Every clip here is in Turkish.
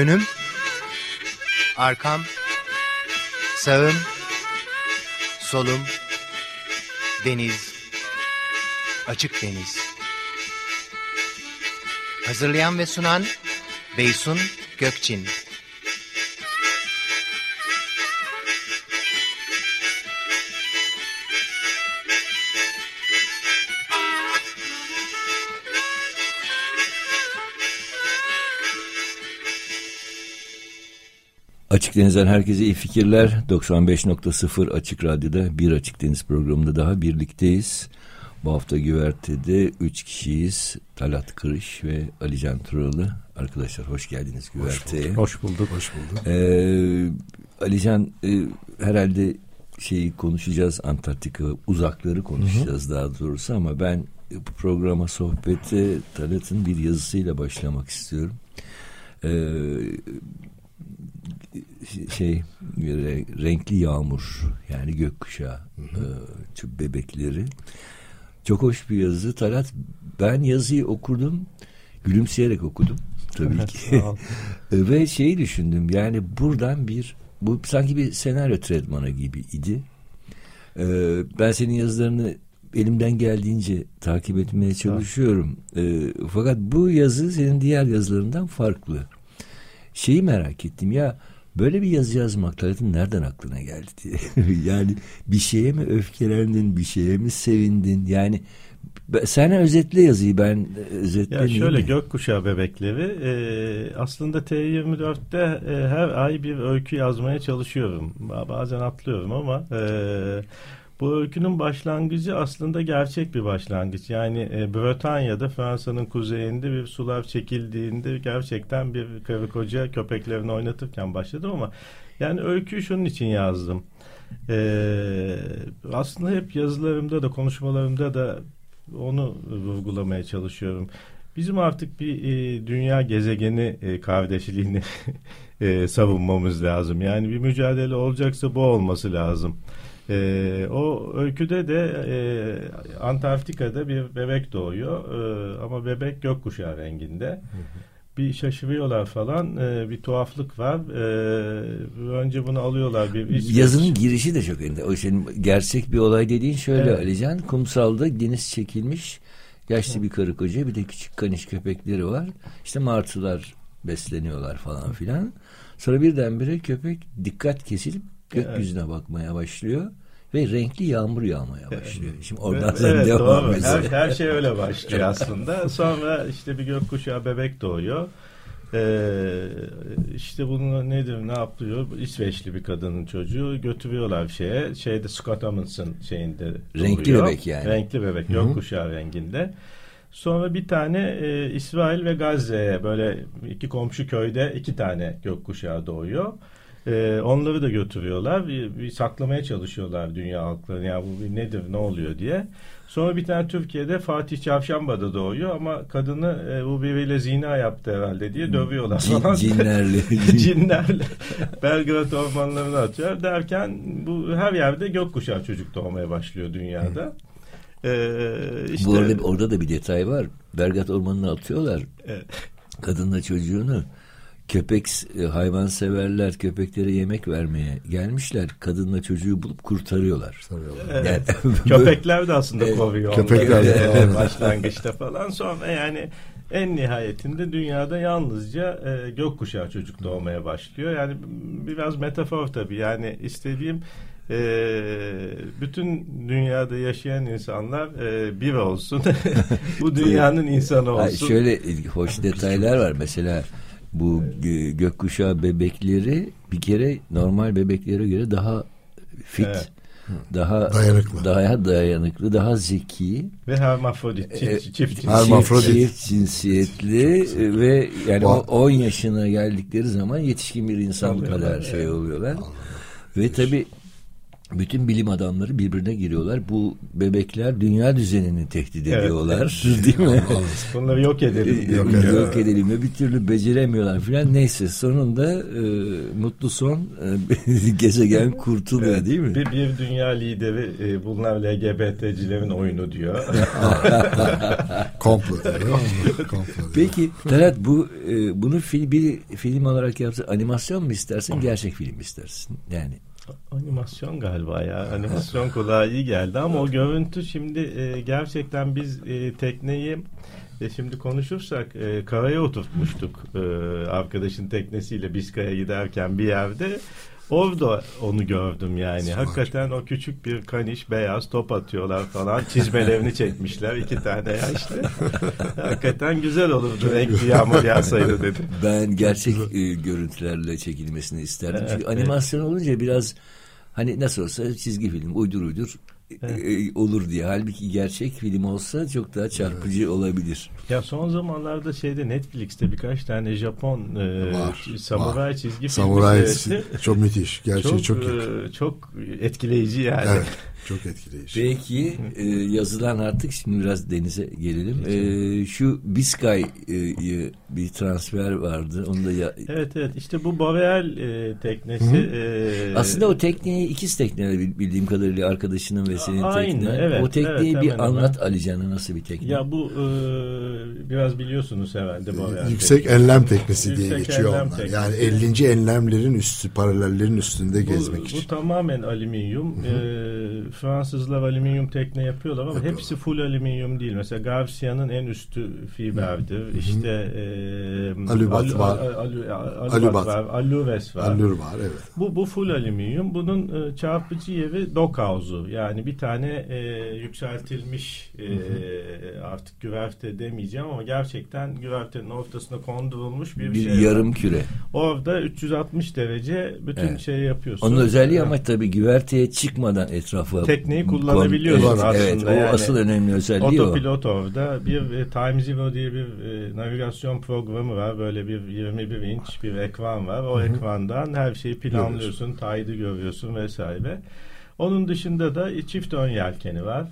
Önüm, arkam, sağım, solum, deniz, açık deniz. Hazırlayan ve sunan Beysun Gökçin. Açık Deniz'den herkese iyi fikirler. 95.0 Açık Radyo'da bir Açık Deniz programında daha birlikteyiz. Bu hafta Güverte'de üç kişiyiz. Talat Kırış ve Alican Turalı. Arkadaşlar hoş geldiniz Güverte'ye. Hoş bulduk. Hoş bulduk. Ee, Alican e, herhalde şeyi konuşacağız Antarktika uzakları konuşacağız hı hı. daha doğrusu ama ben bu programa sohbete Talat'ın bir yazısıyla başlamak istiyorum. Ee, şey renkli yağmur yani gökkuşağı e, bebekleri. Çok hoş bir yazı. Talat ben yazıyı okudum gülümseyerek okudum tabii ki. ve şeyi düşündüm yani buradan bir bu sanki bir senaryo tretmanı gibi idi. Ee, ben senin yazılarını elimden geldiğince takip etmeye çalışıyorum. Ee, fakat bu yazı senin diğer yazılarından farklı. Şeyi merak ettim ya Böyle bir yazı yazmak Talat'ın nereden aklına geldi diye. yani bir şeye mi öfkelendin, bir şeye mi sevindin? Yani sen özetle yazıyı ben özetlemeyeyim. Ya şöyle mi? gökkuşağı bebekleri e, aslında T24'te e, her ay bir öykü yazmaya çalışıyorum. Bazen atlıyorum ama e, bu öykünün başlangıcı aslında gerçek bir başlangıç. Yani e, Bretanya'da Fransa'nın kuzeyinde bir sular çekildiğinde gerçekten bir karı koca köpeklerini oynatırken başladım ama yani öyküyü şunun için yazdım. E, aslında hep yazılarımda da konuşmalarımda da onu vurgulamaya çalışıyorum. Bizim artık bir e, dünya gezegeni e, kardeşliğini e, savunmamız lazım. Yani bir mücadele olacaksa bu olması lazım. E, o öyküde de e, Antarktika'da bir bebek doğuyor e, ama bebek gökkuşağı renginde. Bir şaşırıyorlar falan e, bir tuhaflık var. E, önce bunu alıyorlar bir İsveç. Yazının girişi de çok ender. O senin gerçek bir olay dediğin şöyle evet. Alican. Kumsalda deniz çekilmiş yaşlı bir karı koca bir de küçük kaniş köpekleri var. İşte martılar besleniyorlar falan filan. Sonra birdenbire köpek dikkat kesilip gökyüzüne evet. bakmaya başlıyor ve renkli yağmur yağmaya başlıyor. Şimdi oradan evet, devam doğru. Her, her şey öyle başlıyor aslında. Sonra işte bir gökkuşağı bebek doğuyor. Ee, işte bunu nedir ne yapıyor İsveçli bir kadının çocuğu götürüyorlar şeye şeyde Scott Amundsen şeyinde doğuyor. renkli bebek yani renkli bebek Hı-hı. gökkuşağı renginde sonra bir tane e, İsrail ve Gazze'ye böyle iki komşu köyde iki tane gökkuşağı doğuyor ee, onları da götürüyorlar. Bir, bir saklamaya çalışıyorlar dünya halkları. Ya bu bir nedir, ne oluyor diye. Sonra bir tane Türkiye'de Fatih Çavşamba'da doğuyor ama kadını e, bu biriyle zina yaptı herhalde diye dövüyorlar falan. Cinlerle. Cinlerle. Belgrad ormanlarına atıyor. Derken bu her yerde gökkuşağı çocuk doğmaya başlıyor dünyada. Ee, işte, bu arada orada da bir detay var. Belgrad ormanına atıyorlar. Evet. Kadınla çocuğunu köpek e, hayvan severler köpeklere yemek vermeye gelmişler. Kadınla çocuğu bulup kurtarıyorlar. Evet. Yani, Köpekler de aslında kovuyor. Köpekler de başlangıçta falan. Sonra yani en nihayetinde dünyada yalnızca e, gökkuşağı çocuk doğmaya başlıyor. Yani biraz metafor tabii. Yani istediğim e, bütün dünyada yaşayan insanlar e, bir olsun. Bu dünyanın insanı olsun. Şöyle hoş detaylar var. Mesela bu evet. gökkuşağı bebekleri bir kere normal bebeklere göre daha fit. Evet. Daha dayanıklı. daha dayanıklı, daha zeki ve hermafrodit, çift, çift, çift, hermafrodit. çift cinsiyetli ve yani o 10 yaşına geldikleri zaman yetişkin bir insan kadar şey oluyorlar. Ve tabi bütün bilim adamları birbirine giriyorlar. Bu bebekler dünya düzenini tehdit Evet. ediyorlar. Değil mi? Bunları yok edelim. yok, diyor. yok edelim ve bir türlü beceremiyorlar filan. Neyse sonunda e, mutlu son e, gezegen kurtuluyor değil mi? Bir, bir dünya lideri e, bunlar LGBT'cilerin oyunu diyor. Komplo. Peki Talat bu e, bunu fil, bir film olarak yapsa animasyon mu istersin gerçek film mi istersin? Yani Animasyon galiba ya. Animasyon kulağa iyi geldi ama o görüntü şimdi e, gerçekten biz e, tekneyi e, şimdi konuşursak e, karaya oturtmuştuk e, arkadaşın teknesiyle Biskaya giderken bir yerde. Orada onu gördüm yani. Smart. Hakikaten o küçük bir kaniş beyaz top atıyorlar falan. Çizmelerini çekmişler iki tane yaşlı. Hakikaten güzel olurdu. Renkli yağmur yağsaydı dedim. ben gerçek e, görüntülerle çekilmesini isterdim. Evet, Çünkü evet. animasyon olunca biraz hani nasıl olsa çizgi film uydur uydur e, e, olur diye. Halbuki gerçek film olsa çok daha çarpıcı olabilir. Ya son zamanlarda şeyde Netflix'te birkaç tane Japon e, Var, samuray çizgi filmi Samuray çok müthiş. Gerçeği çok, çok, çok, e, çok etkileyici yani. evet, çok etkileyici. Peki e, yazılan artık şimdi biraz denize gelelim. E, şu Biskay e, e, bir transfer vardı. Onu da ya, Evet evet işte bu Boreal e, teknesi e, aslında o tekneyi ikiz tekneler bil- bildiğim kadarıyla arkadaşının ve senin Aynı, teknen. evet, o tekneyi evet, bir hemen hemen. anlat Alican'a nasıl bir tekne? ya bu e, biraz biliyorsunuz herhalde Boreal Yüksek teknesi. enlem teknesi diye Yüksek geçiyor onlar. teknesi. Yani 50. enlemlerin üstü, paralellerin üstünde gezmek bu, için. Bu tamamen alüminyum. Ee, Fransızlar alüminyum tekne yapıyorlar ama Yapıyorlar. hepsi full alüminyum değil. Mesela Garcia'nın en üstü fiberdir. İşte e, Alübat alu- var. alu- a- alübat Alübat. var. Alüves var. Allür var evet. Bu, bu full alüminyum. Bunun e, çarpıcı yeri dockhouse'u. Yani bir tane e, yükseltilmiş e, artık güverte demeyeceğim ama gerçekten güvertenin ortasına kondurulmuş bir, bir şey var. yarım küre. Orada 360 derece bütün Evet. şeyi yapıyorsun. Onun özelliği ama tabii güverteye çıkmadan etrafa Tekneyi kon- kullanabiliyorsun evet, aslında Evet, o yani. asıl önemli özelliği. Otopilot orada bir e, Time Zero diye bir e, navigasyon programı var. Böyle bir 21 inç bir ekran var. O ekrandan her şeyi planlıyorsun, tide'ı görüyorsun vesaire. Onun dışında da çift ön yelkeni var.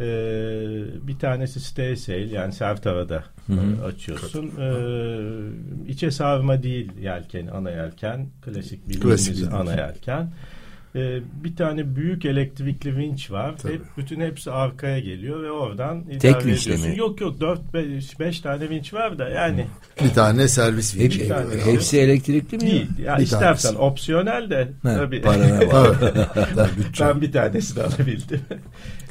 Ee, bir tanesi stay sail yani sertavada e, açıyorsun. Ee, içe sarma değil yelken, ana yelken. Klasik bildiğimiz Klasik ana yelken. Ee, bir tane büyük elektrikli vinç var. Tabii. Hep bütün hepsi arkaya geliyor ve oradan Tek vinçle ediyorsun. mi? Yok yok 4 5 tane vinç var da yani Bir tane servis Hep- vinci. Bir tane. Hepsi elektrikli mi? değil. Ya Bir istersen tanesi. opsiyonel de Ha, tabii. parana bütçe. Ben bir tanesini alabildim.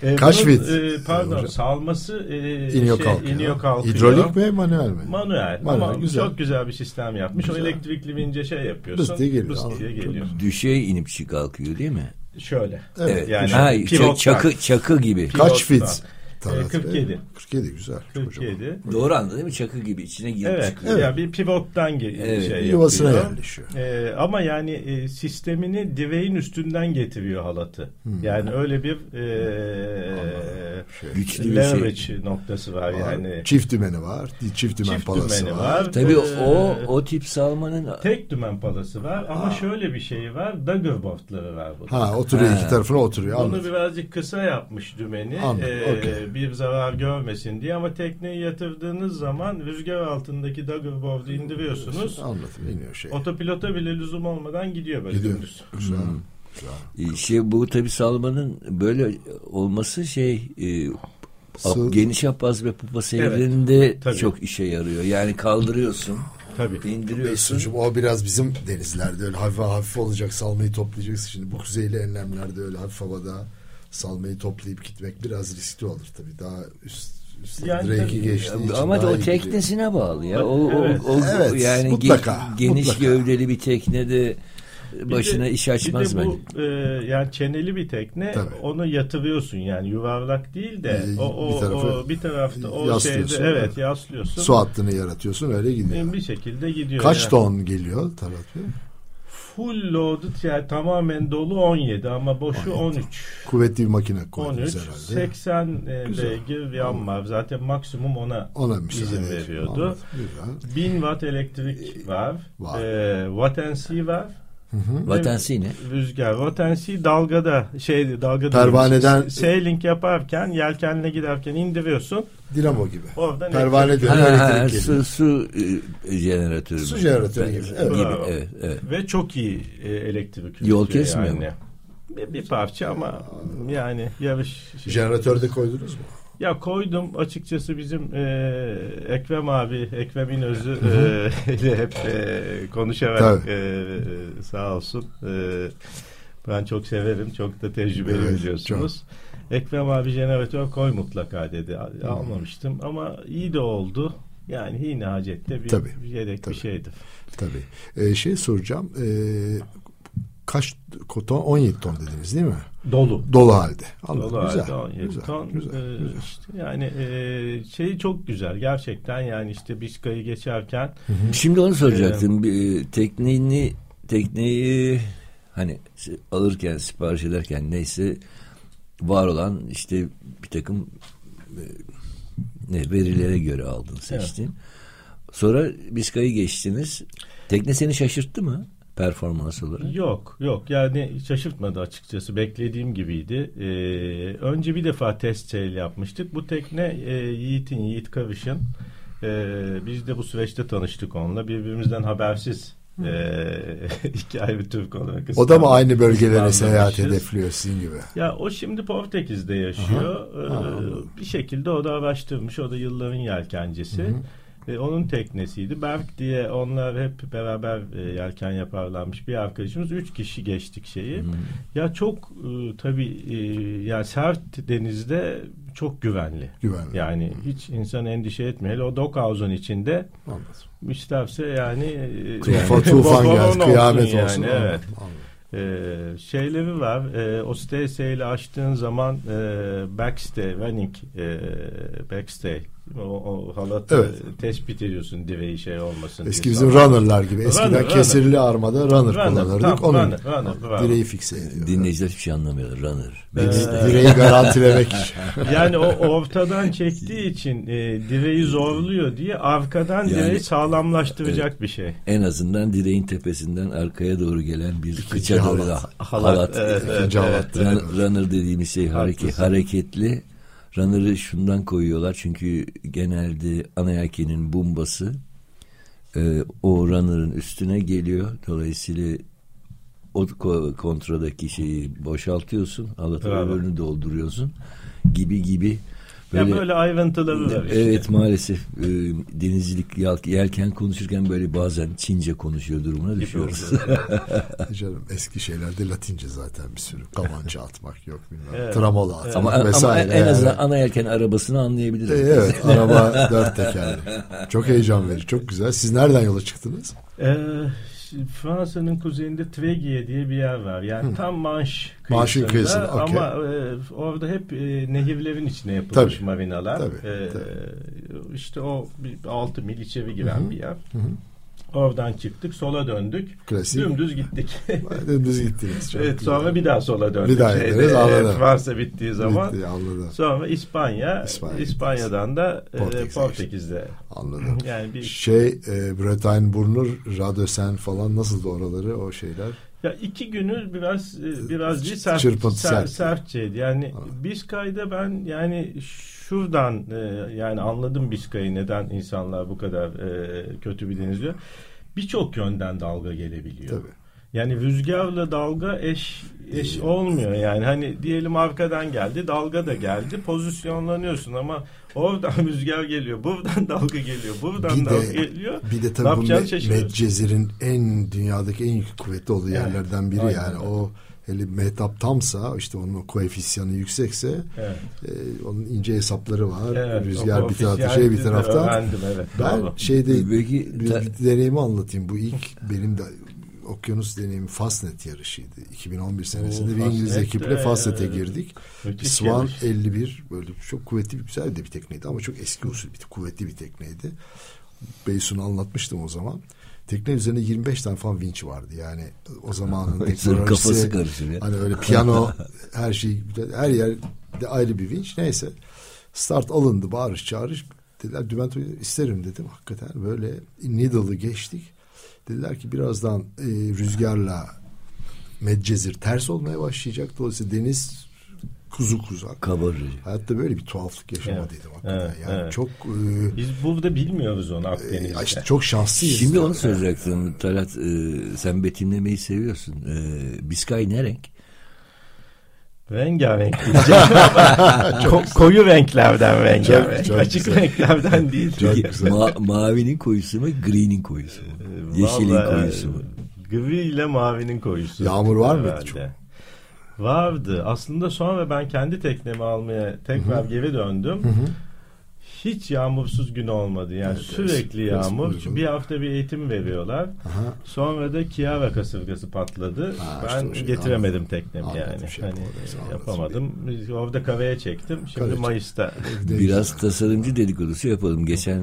Ee, Kaç bunun, e, pardon Hocam. salması e, İniyor şey, kalkıyor. iniyor kalkıyor. Hidrolik mi manuel mi? Manuel. Manuel, Ama güzel. çok güzel bir sistem yapmış. O Güzel. elektrikli vince şey yapıyorsun. Bıs diye geliyor. bıs diye geliyor. Düşey inip çık değil mi? Şöyle. Evet. Yani ha, pivottan. çakı, çakı gibi. Kaç fit? Talat Bey? 47. 47 güzel. Kocaman. 47. Doğru anladın değil mi? Çakı gibi içine girip Evet. çıkıyor. Evet. Ya bir pivottan ge- Evet. şey Yuvasına yapıyor. yerleşiyor. Ee, ama yani e, sistemini direğin üstünden getiriyor halatı. Hmm. Yani öyle bir e, Şey, Güçlü bir şey. leverage noktası var, var. yani. Çift dümeni var. Çift dümen Çift palası dümeni var. var. Tabii Ee, o o tip salmanın tek dümen palası var ama şöyle bir şey var. Daggerboardları var bunun. Ha oturuyor Ha. iki tarafına oturuyor. Bunu Anladım. birazcık kısa yapmış dümeni. Anladım, Ee, okey. Bir zarar görmesin diye ama tekneyi yatırdığınız zaman rüzgar altındaki daggerboard'u indiriyorsunuz. Anladım. İniyor şey. Otopilota bile lüzum olmadan gidiyor böyle Gidiyor. dümdüz. Güzel. Hmm. Güzel. şey bu tabii salmanın böyle olması şey e, Sığ- geniş yapaz ve pupa seyirlerinde tabii. çok işe yarıyor. Yani kaldırıyorsun, Tabii. indiriyorsun. Mesut'cum o biraz bizim denizlerde öyle hafif hafif olacak salmayı toplayacaksın. Şimdi bu kuzeyli enlemlerde öyle hafif havada salmayı toplayıp gitmek biraz riskli olur tabii. Daha üst, üst Yani tabii. geçtiği için Ama o iyi gidiyor. teknesine bağlı ya. O, o- Evet. o, Evet, yani mutlaka, geniş mutlaka. gövdeli bir teknede Bir başına de- iş açmaz bir de bence. bu e, yani çeneli bir tekne Tabii. onu yatırıyorsun yani yuvarlak değil de Ee, o, o, bir tarafı o bir tarafta o yaslıyorsun, şeyde evet yaslıyorsun. Su hattını yaratıyorsun öyle gidiyor. E, bir şekilde gidiyor. Kaç yani. ton geliyor Talat Bey? Full loaded yani tamamen dolu 17 ama boşu 13. Kuvvetli bir makine 13 koydunuz herhalde. 80 e, beygir yan var. Zaten maksimum ona Ona izin ediyor. veriyordu. Anladım. Güzel. 1000 watt elektrik var. Var. E, watt and var. Vatansi ne? Rüzgar. Vatansi dalgada şey dalga Pervaneden- sailing yaparken yelkenle giderken indiriyorsun. Dinamo gibi. Oradan Pervane elektrik- dönüyor Ha, ha, elektrik su, su e, jeneratörü. Su jeneratörü gibi, evet. gibi, evet, evet. Ve çok iyi e, elektrik Yol kesmiyor mu? Bir, bir parça ama yani yarış Jeneratörde koydunuz mu? Ya koydum açıkçası bizim e, Ekrem abi, Ekrem İnözü e, ile hep e, konuşarak e, sağ olsun. E, ben çok severim. Çok da tecrübeli Evet, biliyorsunuz. Ekrem abi jeneratör koy mutlaka dedi. Al- Almamıştım ama iyi de oldu. Yani yine hacette bir Tabii, yedek tabii. bir şeydir. Tabii. Ee, şey soracağım. Ee, kaç ton? 17 ton dediniz değil mi? Dolu. Dolu halde. Anladım. Dolu güzel. halde 17 güzel, ton. güzel, Ee, güzel. işte yani e, şey çok güzel gerçekten yani işte Biskay'ı geçerken Şimdi onu soracaktım. Bir, e, tekniğini tekneyi hani alırken sipariş ederken neyse var olan işte bir takım e, ne verilere göre aldın seçtin. Sonra Biskay'ı geçtiniz. Tekne seni şaşırttı mı performans olarak? Yok yok yani şaşırtmadı açıkçası beklediğim gibiydi. Ee, önce bir defa test sail yapmıştık. Bu tekne e, Yiğit'in Yiğit Kavış'ın Ee, biz de bu süreçte tanıştık onunla birbirimizden habersiz e, iki ayrı Türk olarak O da mı aynı bölgelere seyahat hedefliyor sizin gibi? Ya o şimdi Portekiz'de yaşıyor. Ee, Ha, anladım. bir şekilde o da araştırmış. O da yılların yelkencisi. Ee, onun teknesiydi. Berk diye onlar hep beraber e, yelken yaparlarmış bir arkadaşımız. Üç kişi geçtik şeyi. Ya çok e, tabii e, yani sert denizde çok güvenli. Güvenli. Yani hiç insan endişe etmiyor. Hele o Dockhouse'un içinde Anladım. isterse yani e, Tufan, tufan geldi, kıyamet yani, olsun. Evet. Anladım, anladım. Ee, şeyleri var. Ee, o stay ile açtığın zaman e, backstay, running e, backstay o, o halatı Evet. tespit ediyorsun direği şey olmasın. Eski diye. bizim runner'lar gibi. Eskiden Runner, kesirli armada runner, Runner, kullanırdık. tam, Onun runner, runner, bravo. direği fikse ediyor. Dinleyiciler hiçbir şey anlamıyorlar. Runner. Ee. Direği garantilemek. Yani o ortadan çektiği için e, direği zorluyor diye arkadan Yani- direği sağlamlaştıracak bir şey. En azından direğin tepesinden arkaya doğru gelen bir kıça doğru halat. da Halat, halat. evet, evet, İkinci evet. halat. Run- runner dediğimiz şey hareket, Haklısın. hareketli. Runner'ı şundan koyuyorlar çünkü genelde ana yelkenin bumbası e, o runner'ın üstüne geliyor. Dolayısıyla o ko- kontradaki şeyi boşaltıyorsun. Öbürünü dolduruyorsun. Gibi gibi. Ya böyle ayrıntıları var işte. Evet maalesef e, denizcilik yel- yelken konuşurken böyle bazen Çince konuşuyor durumuna düşüyoruz. Canım eski şeylerde Latince zaten bir sürü. Kamança atmak yok bilmem. Evet. Tramola atmak ama, ama vesaire. en azından Yani. ana yelken arabasını anlayabiliriz. E, Evet araba dört tekerli. Çok heyecan verici. Çok güzel. Siz nereden yola çıktınız? Ee, şimdi Fransa'nın kuzeyinde Tregiye diye bir yer var. Yani tam Manş kıyısında. Manş'ın kıyısında, okey. Ama e, orada hep e, nehirlerin içine yapılmış Tabii, marinalar. tabii, Ee, tabii. İşte o 6 mil içeri giren bir yer. Oradan çıktık, sola döndük. Klasik. Dümdüz gittik. Dümdüz gittiniz. Çok evet, güzel. sonra bir daha sola döndük. Bir daha Şeyde, gideriz, anladım. Fransa bittiği zaman. Bitti, anladım. Sonra İspanya, İspanya İspanya'dan da e, Portekiz'e Portekiz'de. Anladım. Yani bir Şey e, Bretagne Burnu, Radösen falan nasıldı oraları o şeyler? Ya iki günü biraz e, biraz bir sert, Çırpıntı, sert. sertçeydi. Yani Biskay'da ben yani şuradan e, yani anladım Biskay'ı neden insanlar bu kadar e, kötü bir deniz diyor. Birçok yönden dalga gelebiliyor. Tabii. Yani rüzgarla dalga eş eş olmuyor yani hani diyelim arkadan geldi dalga da geldi pozisyonlanıyorsun ama oradan rüzgar geliyor buradan dalga geliyor buradan Bir dalga de, geliyor bir de tabii bu. Medcezir'in en dünyadaki en kuvvetli olduğu yerlerden biri aynen yani o hele metap tamsa işte onun koefisyanı yüksekse evet. e, onun ince hesapları var. Evet, Rüzgar bir tarafta şey bir tarafta. öğrendim, evet, Ben bravo. şeyde Belki bir, bir deneyimi anlatayım. Bu ilk benim de okyanus deneyimi Fastnet yarışıydı. 2011 senesinde bir İngiliz Fastnet, ekiple e, Fastnet'e girdik. müthiş Swan yarış. 51 böyle çok kuvvetli bir güzel de bir tekneydi ama çok eski usul bir kuvvetli bir tekneydi. Beysun'u anlatmıştım o zaman. Tekne üzerinde 25 tane falan vinç vardı. Yani o zamanın teknolojisi kafası karışır ya. hani öyle piyano her şey her yerde ayrı bir vinç. Neyse start alındı bağırış çağırış dediler Dübent Hoca isterim dedim hakikaten böyle Needle'ı geçtik. Dediler ki birazdan e, rüzgarla Medcezir ters olmaya başlayacak. Dolayısıyla deniz kuzu kuzak. Kabarıcı. Hayatta böyle bir tuhaflık yaşamadıydım Evet, hakikaten. evet, yani evet. çok e, Biz burada bilmiyoruz onu e, Akdeniz'de. işte çok şanslıyız. Şimdi onu soracaktım. Talat e, sen betimlemeyi seviyorsun. E, Biskay ne renk? Rengarenk diyeceğim ko- koyu renklerden rengarenk. çok Açık güzel. renklerden değil. Peki, ma- mavinin koyusu mu, green'in koyusu mu? Yeşilin Vallahi, koyusu mu? Gri ile mavinin koyusu. Yağmur var mıydı çok? Vardı. Aslında sonra ben kendi teknemi almaya tekrar geri döndüm. Hiç yağmursuz gün olmadı. Yani Evet, sürekli evet. yağmur. Uygun. Bir hafta bir eğitim veriyorlar. Aha. Sonra da Kiara kasırgası patladı. Ha, ben işte şey, getiremedim anladım. teknemi Anladım, yani. şey hani yapamadım, anladım. yapamadım. Biz Orada karaya çektim. Şimdi çek- Mayıs'ta Biraz tasarımcı dedikodusu yapalım. Geçen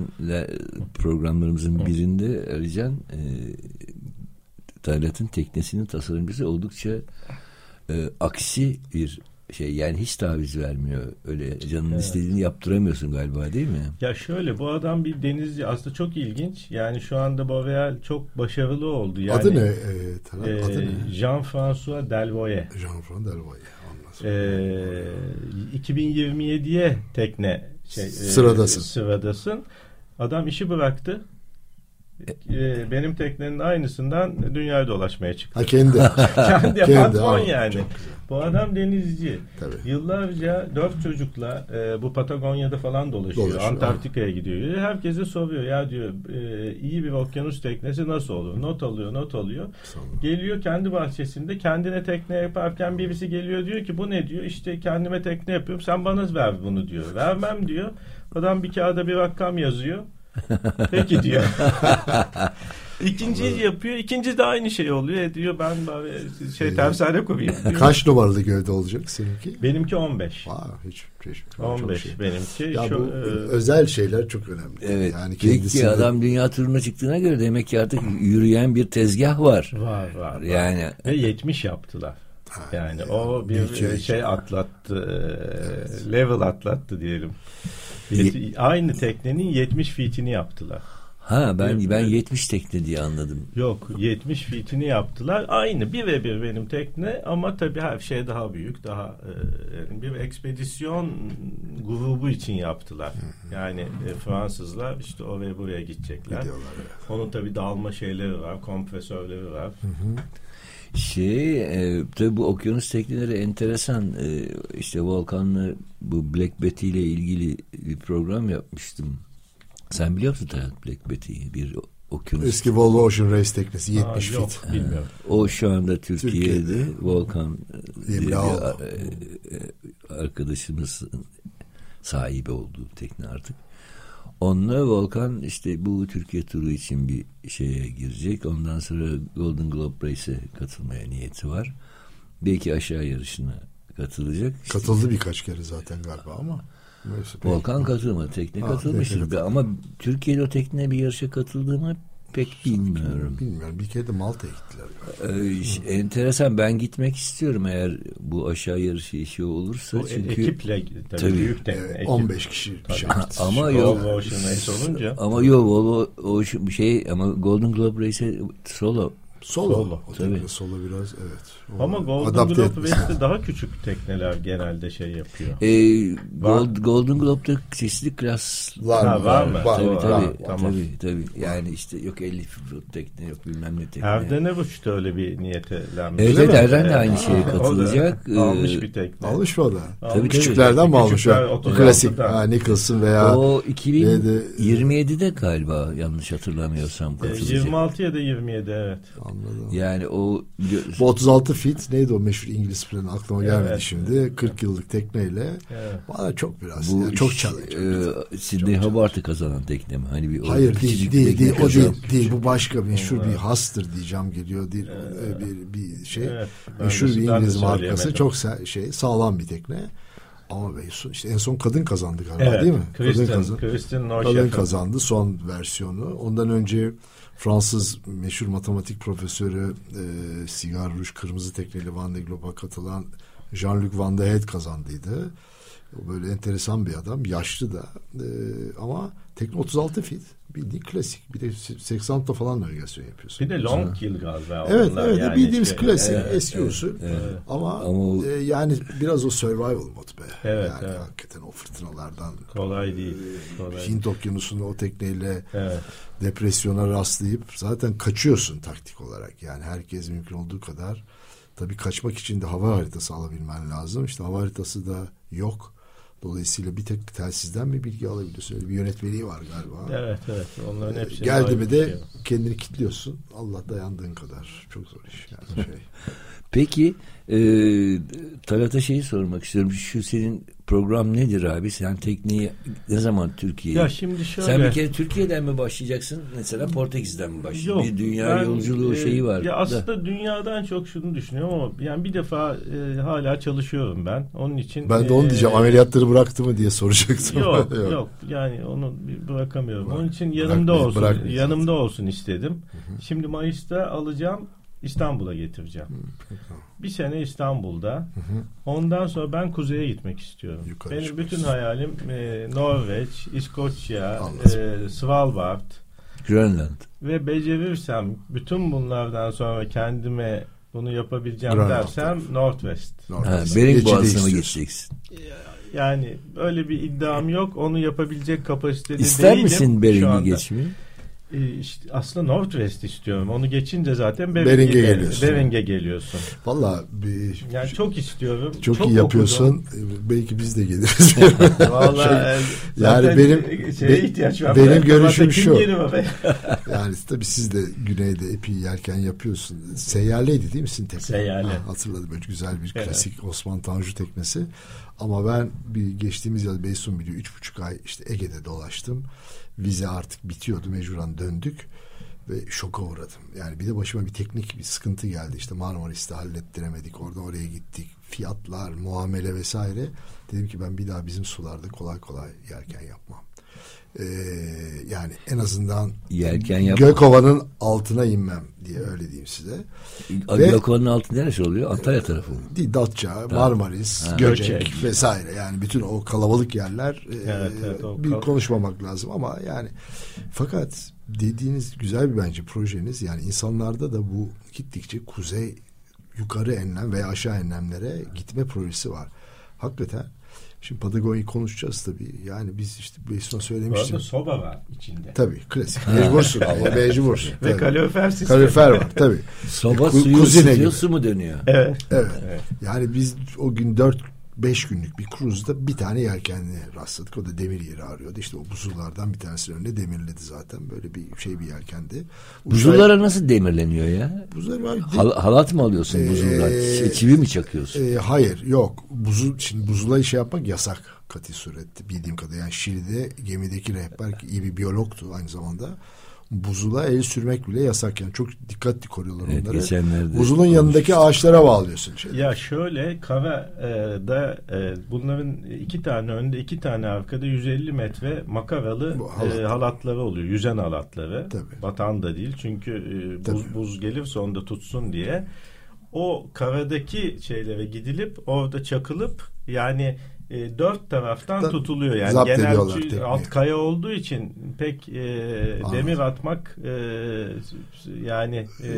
programlarımızın birinde Alican e, Talat'ın teknesinin tasarımcısı oldukça e, aksi bir şey. Yani hiç taviz vermiyor. Öyle canın Evet. istediğini yaptıramıyorsun galiba değil mi? Ya şöyle bu adam bir denizci aslında çok ilginç. Yani şu anda Boreal çok başarılı oldu. Yani, adı ne? E, Talat, e, adı ne? Jean-François Delvoye. Jean-François Delvoye. E, 2027'ye tekne şey, e, Sıradasın. sıradasın. Adam işi bıraktı. E, benim teknenin aynısından dünyayı dolaşmaya çıktı. Ha kendi. Kendi Kendi, patron yani. Bu adam denizci. Tabii. Yıllarca dört çocukla e, bu Patagonya'da falan dolaşıyor. Dolaşıyor, Antarktika'ya gidiyor. Herkese soruyor ya diyor e, iyi bir okyanus teknesi nasıl olur? Not alıyor, not alıyor. Sonra. Geliyor kendi bahçesinde kendine tekne yaparken birisi geliyor diyor ki bu ne diyor? İşte kendime tekne yapıyorum. Sen bana ver bunu diyor. Vermem diyor. Adam bir kağıda bir rakam yazıyor. Peki diyor. İkinci yapıyor. İkinci de aynı şey oluyor. E diyor ben şey tersane kurayım diyor. Kaç numaralı gövde olacak seninki? Benimki 15. Aa, hiç, hiç, çok 15 şey. benimki. Ya Şu, bu e, özel şeyler çok önemli. Evet. Yani Peki kendisini adam dünya turuna çıktığına göre demek ki artık yürüyen bir tezgah var. var var. var. Yani Ve 70 yaptılar. Ha, Yani o bir büyük şey. şey atlattı. e, Level atlattı diyelim. Aynı teknenin 70 feet'ini yaptılar. ha ben Evet, ben evet. 70 tekne diye anladım. Yok 70 feet'ini yaptılar. Aynı birebir benim tekne ama tabii her şey daha büyük. Daha e, bir ekspedisyon grubu için yaptılar. Yani e, Fransızlar işte oraya buraya gidecekler. gidiyorlar. evet. Onun tabii dalma şeyleri var, kompresörleri var. Şey e, tabii bu okyanus tekneleri enteresan. E, işte Volkan'la bu Black Betty ile ilgili bir program yapmıştım. Sen biliyor musun Talat Black Betty'yi? Bir okyanus. Eski Volvo Ocean Race teknesi Aa, 70 yok, fit. bilmiyorum. O şu anda Türkiye'de, Türkiye'de. Volkan diye bir İbrahim. a- e, e, arkadaşımız sahibi olduğu tekne artık. Onunla Volkan işte bu Türkiye turu için bir şeye girecek. Ondan sonra Golden Globe Race'e katılmaya niyeti var. Belki aşağı yarışına katılacak. İşte Katıldı birkaç kere zaten galiba ama. Neyse. Volkan katılmadı. Tekne Ha, katılmıştır. tekne. Ama Türkiye'de o tekne bir yarışa katıldığını pek bilmiyorum. Bilmiyorum. Bir kere de Malta'ya gittiler. Ee, enteresan. Ben gitmek istiyorum eğer bu aşağı yarışı işi olursa. Bu e- çünkü ekiple tabii, Tabii. büyük. Evet, ekip. 15 kişi Tabii. şey. Ama Volvo yok. Ocean Race olunca. Ama yok Volvo o şu- şey ama Golden Globe Race'e solo. Solo. Solo, O tabii. tekne solo biraz evet. Ama Golden Globe Race'te daha küçük tekneler genelde şey yapıyor. Ee. Gold, Golden Globe'da çeşitli klas Var, Ha, mı? var mı? Var, tabii var, tabii, var. Tamam. tabii tabii. Yani işte yok 50 foot tekne yok bilmem ne tekne. Erden Ebuç da öyle bir niyetelenmiş. Evet, mi? Erden de Evet. aynı şeye o da katılacak. Almış Ee, bir tekne. Almış mı o da? Almış. Tabii, Küçüklerden mi almış? Küçükler, o? 36'dan. Klasik. Ha, Nicholson veya O Neydi? 2027'de galiba yanlış hatırlamıyorsam Ee, katılacak. 26 ya da 27 evet. Anladım. Yani o Bu 36 fit neydi o meşhur İngiliz planı aklıma gelmedi Evet. şimdi. 40 yıllık tekneyle. evet. Bana çok biraz. bu yani çok challenge. e, Sydney Hobbart'ı kazanan tekne mi? Hani bir Hayır değil bir değil, değil o kazan- değil değil bu başka meşhur bir Evet. hastır diyeceğim geliyor değil e, bir bir şey Evet, meşhur bir İngiliz markası çok şey sağlam bir tekne ama işte en son kadın kazandı galiba Evet. değil mi? Kristen, kadın kazandı. Kristen Kadın kazandı son versiyonu. Ondan önce Fransız meşhur matematik profesörü e, Sigar Rouge Kırmızı Tekneli Van de Globe'a katılan Jean-Luc Van de Heet kazandıydı. O böyle enteresan bir adam. Yaşlı da. E, ama tekne 36 fit. Bildiğin klasik. Bir de 80 nokta falan navigasyon yapıyorsun. Bir de long kill galiba. Evet evet yani bildiğimiz işte- klasik Evet, eski evet, usul. evet. Ama, Ama o- e, yani biraz o survival mod be. Evet, yani evet. hakikaten o fırtınalardan Kolay değil. Kolay. Hint okyanusunda o tekneyle Evet. depresyona rastlayıp zaten kaçıyorsun taktik olarak. Yani herkes mümkün olduğu kadar tabii kaçmak için de hava haritası alabilmen lazım. İşte hava haritası da yok. Dolayısıyla bir tek telsizden mi bilgi alabiliyorsun? Öyle bir yönetmeliği var galiba. Evet evet. Onların hepsi Geldi mi de kendini kilitliyorsun. Allah dayandığın kadar. Çok zor iş yani şey. Peki e, Talat'a şeyi sormak istiyorum. Şu senin program nedir abi? Sen tekneyi ne zaman Türkiye'ye? Ya şimdi şöyle. Sen bir kere Türkiye'den mi başlayacaksın? Mesela Portekiz'den mi başlayacaksın? Yok, bir dünya ben, yolculuğu e, şeyi var. Ya da. aslında dünyadan çok şunu düşünüyorum ama yani bir defa e, hala çalışıyorum ben. Onun için Ben de onu e, diyeceğim. Ameliyatları bıraktı mı diye soracaktım. Yok, yok yani onu bırakamıyorum. Bırak- Onun için yanımda bırakmayın, olsun. bırakmayın Yanımda olsun istedim. Şimdi Mayıs'ta alacağım İstanbul'a getireceğim. Bir sene İstanbul'da. Ondan sonra ben kuzeye gitmek istiyorum. Yukarı Benim çıkıyorsun. bütün hayalim e, Norveç, İskoçya, e, Svalbard Grönland. ve becerirsem bütün bunlardan sonra kendime bunu yapabileceğim Grönland dersem tarafı. Northwest. Ha. Bering Boğazı'na? Yani öyle bir iddiam yok. Onu yapabilecek kapasitede İster değilim misin şu Bering'i geçmeyi? Ee, işte aslında Northwest istiyorum. Onu geçince zaten Bering'e Bering'e, gel- geliyorsun. Bering'e geliyorsun. Valla bir, Yani çok istiyorum. çok, iyi yapıyorsun. okudum. Ee, Belki biz de geliriz. Vallahi yani zaten benim- şeye ihtiyaç var. benim görüşüm şu. yani tabii siz de güneyde epey yerken yapıyorsun. Seyyarleydi değil mi sizin tekne? Seyyarlı. Ha, hatırladım. Böyle güzel bir Evet. klasik Osman Tanju teknesi. Ama ben bir geçtiğimiz yıl Beysun biliyor. Üç buçuk ay işte Ege'de dolaştım. Vize artık bitiyordu. Mecburen döndük. Ve şoka uğradım. Yani bir de başıma bir teknik bir sıkıntı geldi. İşte Marmaris'te hallettiremedik. Orada oraya gittik. Fiyatlar, muamele vesaire. Dedim ki ben bir daha bizim sularda kolay kolay yerken yapmam. Ee, yani en azından Yelken. Gökova'nın altına inmem diye öyle diyeyim size. Ve- Gökovan'ın altı neresi oluyor? Antalya tarafı mı? Değil, Datça, Marmaris, Ha. Göcek, Göcek. vesaire yani bütün o kalabalık yerler e, Evet, evet, o bir kal- konuşmamak lazım ama yani fakat dediğiniz güzel bir bence projeniz yani insanlarda da bu gittikçe kuzey yukarı enlem veya aşağı enlemlere gitme projesi var. Hakikaten şimdi Patagonya'yı konuşacağız tabii. Yani biz işte Beysun'a söylemiştim. arada soba var içinde. Tabii klasik. Mecbursun. mecbursun. Ve kalorifer sistemi. Kalorifer var tabii. Soba Ku- suyu ısıtıyor, su mu dönüyor? Evet. Evet. Evet. Yani biz o gün 4 5 günlük bir kruzda bir tane yelkenli rastladık. O da demir yeri arıyordu. İşte o buzullardan bir tanesinin önüne demirledi zaten. Böyle bir şey bir yelkendi. Buzullara nasıl demirleniyor ya? Buzlar var. Hal- halat mı alıyorsun buzullar? Ee, Şey, çivi mi çakıyorsun? Ee, hayır yok. Buzu, şimdi buzula şey yapmak yasak katı surette bildiğim kadarıyla. Yani Şili'de gemideki rehber iyi bir biyologtu aynı zamanda. Buzula el sürmek bile yasak yani. Çok dikkatli koruyorlar Evet, onları. geçenlerde Buzulun yanındaki ağaçlara bağlıyorsun. Şey. Ya şöyle Kava'da e, bunların iki tane önde iki tane arkada 150 metre makaralı Bu halat. e, halatları oluyor. Yüzen halatları. Tabii. Batan da değil. Çünkü e, buz, Tabii. buz gelirse onu da tutsun diye. O karadaki şeylere gidilip orada çakılıp yani e, dört taraftan Da- tutuluyor. Yani zapt genel alt kaya olduğu için pek e, Anladım. demir atmak e, yani e,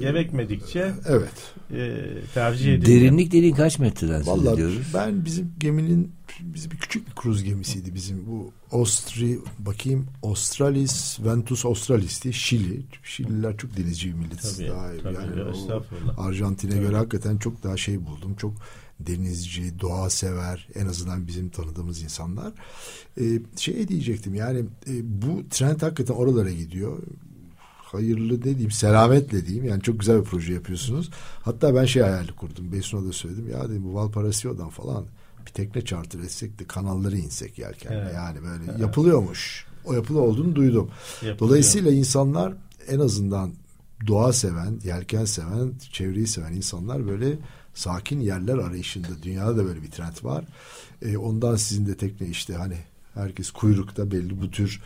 gerekmedikçe Evet. e, tercih ediliyor. Derinlik dediğin kaç metreden söz Vallahi ediyoruz? ben bizim geminin bizim bir küçük bir kruz gemisiydi bizim bu Austri bakayım Australis Ventus Australis diye Şili. Şililer çok denizci bir millet. Tabii, Daha, tabii, yani. Arjantin'e göre hakikaten çok daha şey buldum. Çok denizci, doğa sever en azından bizim tanıdığımız insanlar. Ee, şey diyecektim yani e, bu trend hakikaten oralara gidiyor hayırlı ne diyeyim selametle diyeyim yani çok güzel bir proje yapıyorsunuz. Hatta ben şey hayali kurdum. Beysun'a da söyledim ya dedim bu Valparaíso'dan falan bir tekne charter etsek de kanalları insek yelkenle Evet. yani böyle yapılıyormuş. O yapılı olduğunu duydum. Yapılıyor. Dolayısıyla insanlar en azından doğa seven, yelken seven, çevreyi seven insanlar böyle sakin yerler arayışında. Dünyada da böyle bir trend var. E, ondan sizin de tekne işte hani herkes kuyrukta belli bu tür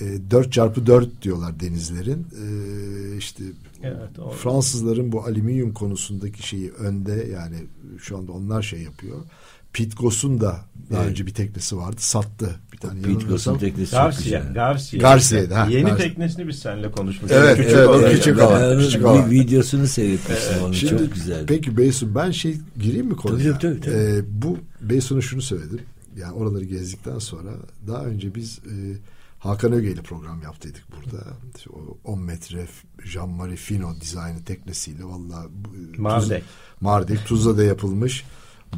e, 4 çarpı 4 diyorlar denizlerin. E, işte Evet, Fransızların bu alüminyum konusundaki şeyi önde yani şu anda onlar şey yapıyor. Pete Goss'un da daha Evet. önce bir teknesi vardı. Sattı. Bir tane yanılmıyorsam. teknesi çok Garcia, güzel. Garcia. Garcia'ydı, ha, Yeni Garcia. teknesini biz seninle konuşmuştuk. Evet, Küçük evet, o olan. küçük olan, onun küçük bir olan. videosunu seyretmiştim onu Şimdi çok güzel. Peki Beysun ben şey gireyim mi konuya? Tabii, tabii, tabii. Ee, bu Beysun'a şunu söyledim. Yani oraları gezdikten sonra daha önce biz e, Hakan Öge ile program yaptıydık burada. İşte o 10 metre Jean-Marie Fino dizaynı teknesiyle valla e, Mardek. Tuz- Mardek Tuzla'da yapılmış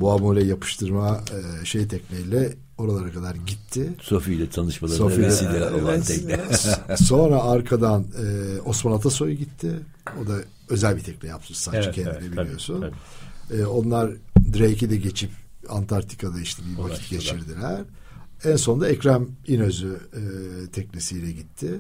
Boğamole yapıştırma e, şey tekneyle oralara kadar gitti. Sophie ile tanışmalarına Sophie ile- vesile olan Evet. tekne. Sonra arkadan e, Osman Atasoy gitti. O da özel bir tekne yaptı sadece Evet, kendine evet, tabii, biliyorsun. tabii. E, onlar Drake'i de geçip Antarktika'da işte bir vakit Ulaştılar. geçirdiler. En sonunda Ekrem İnöz'ü e, teknesiyle gitti.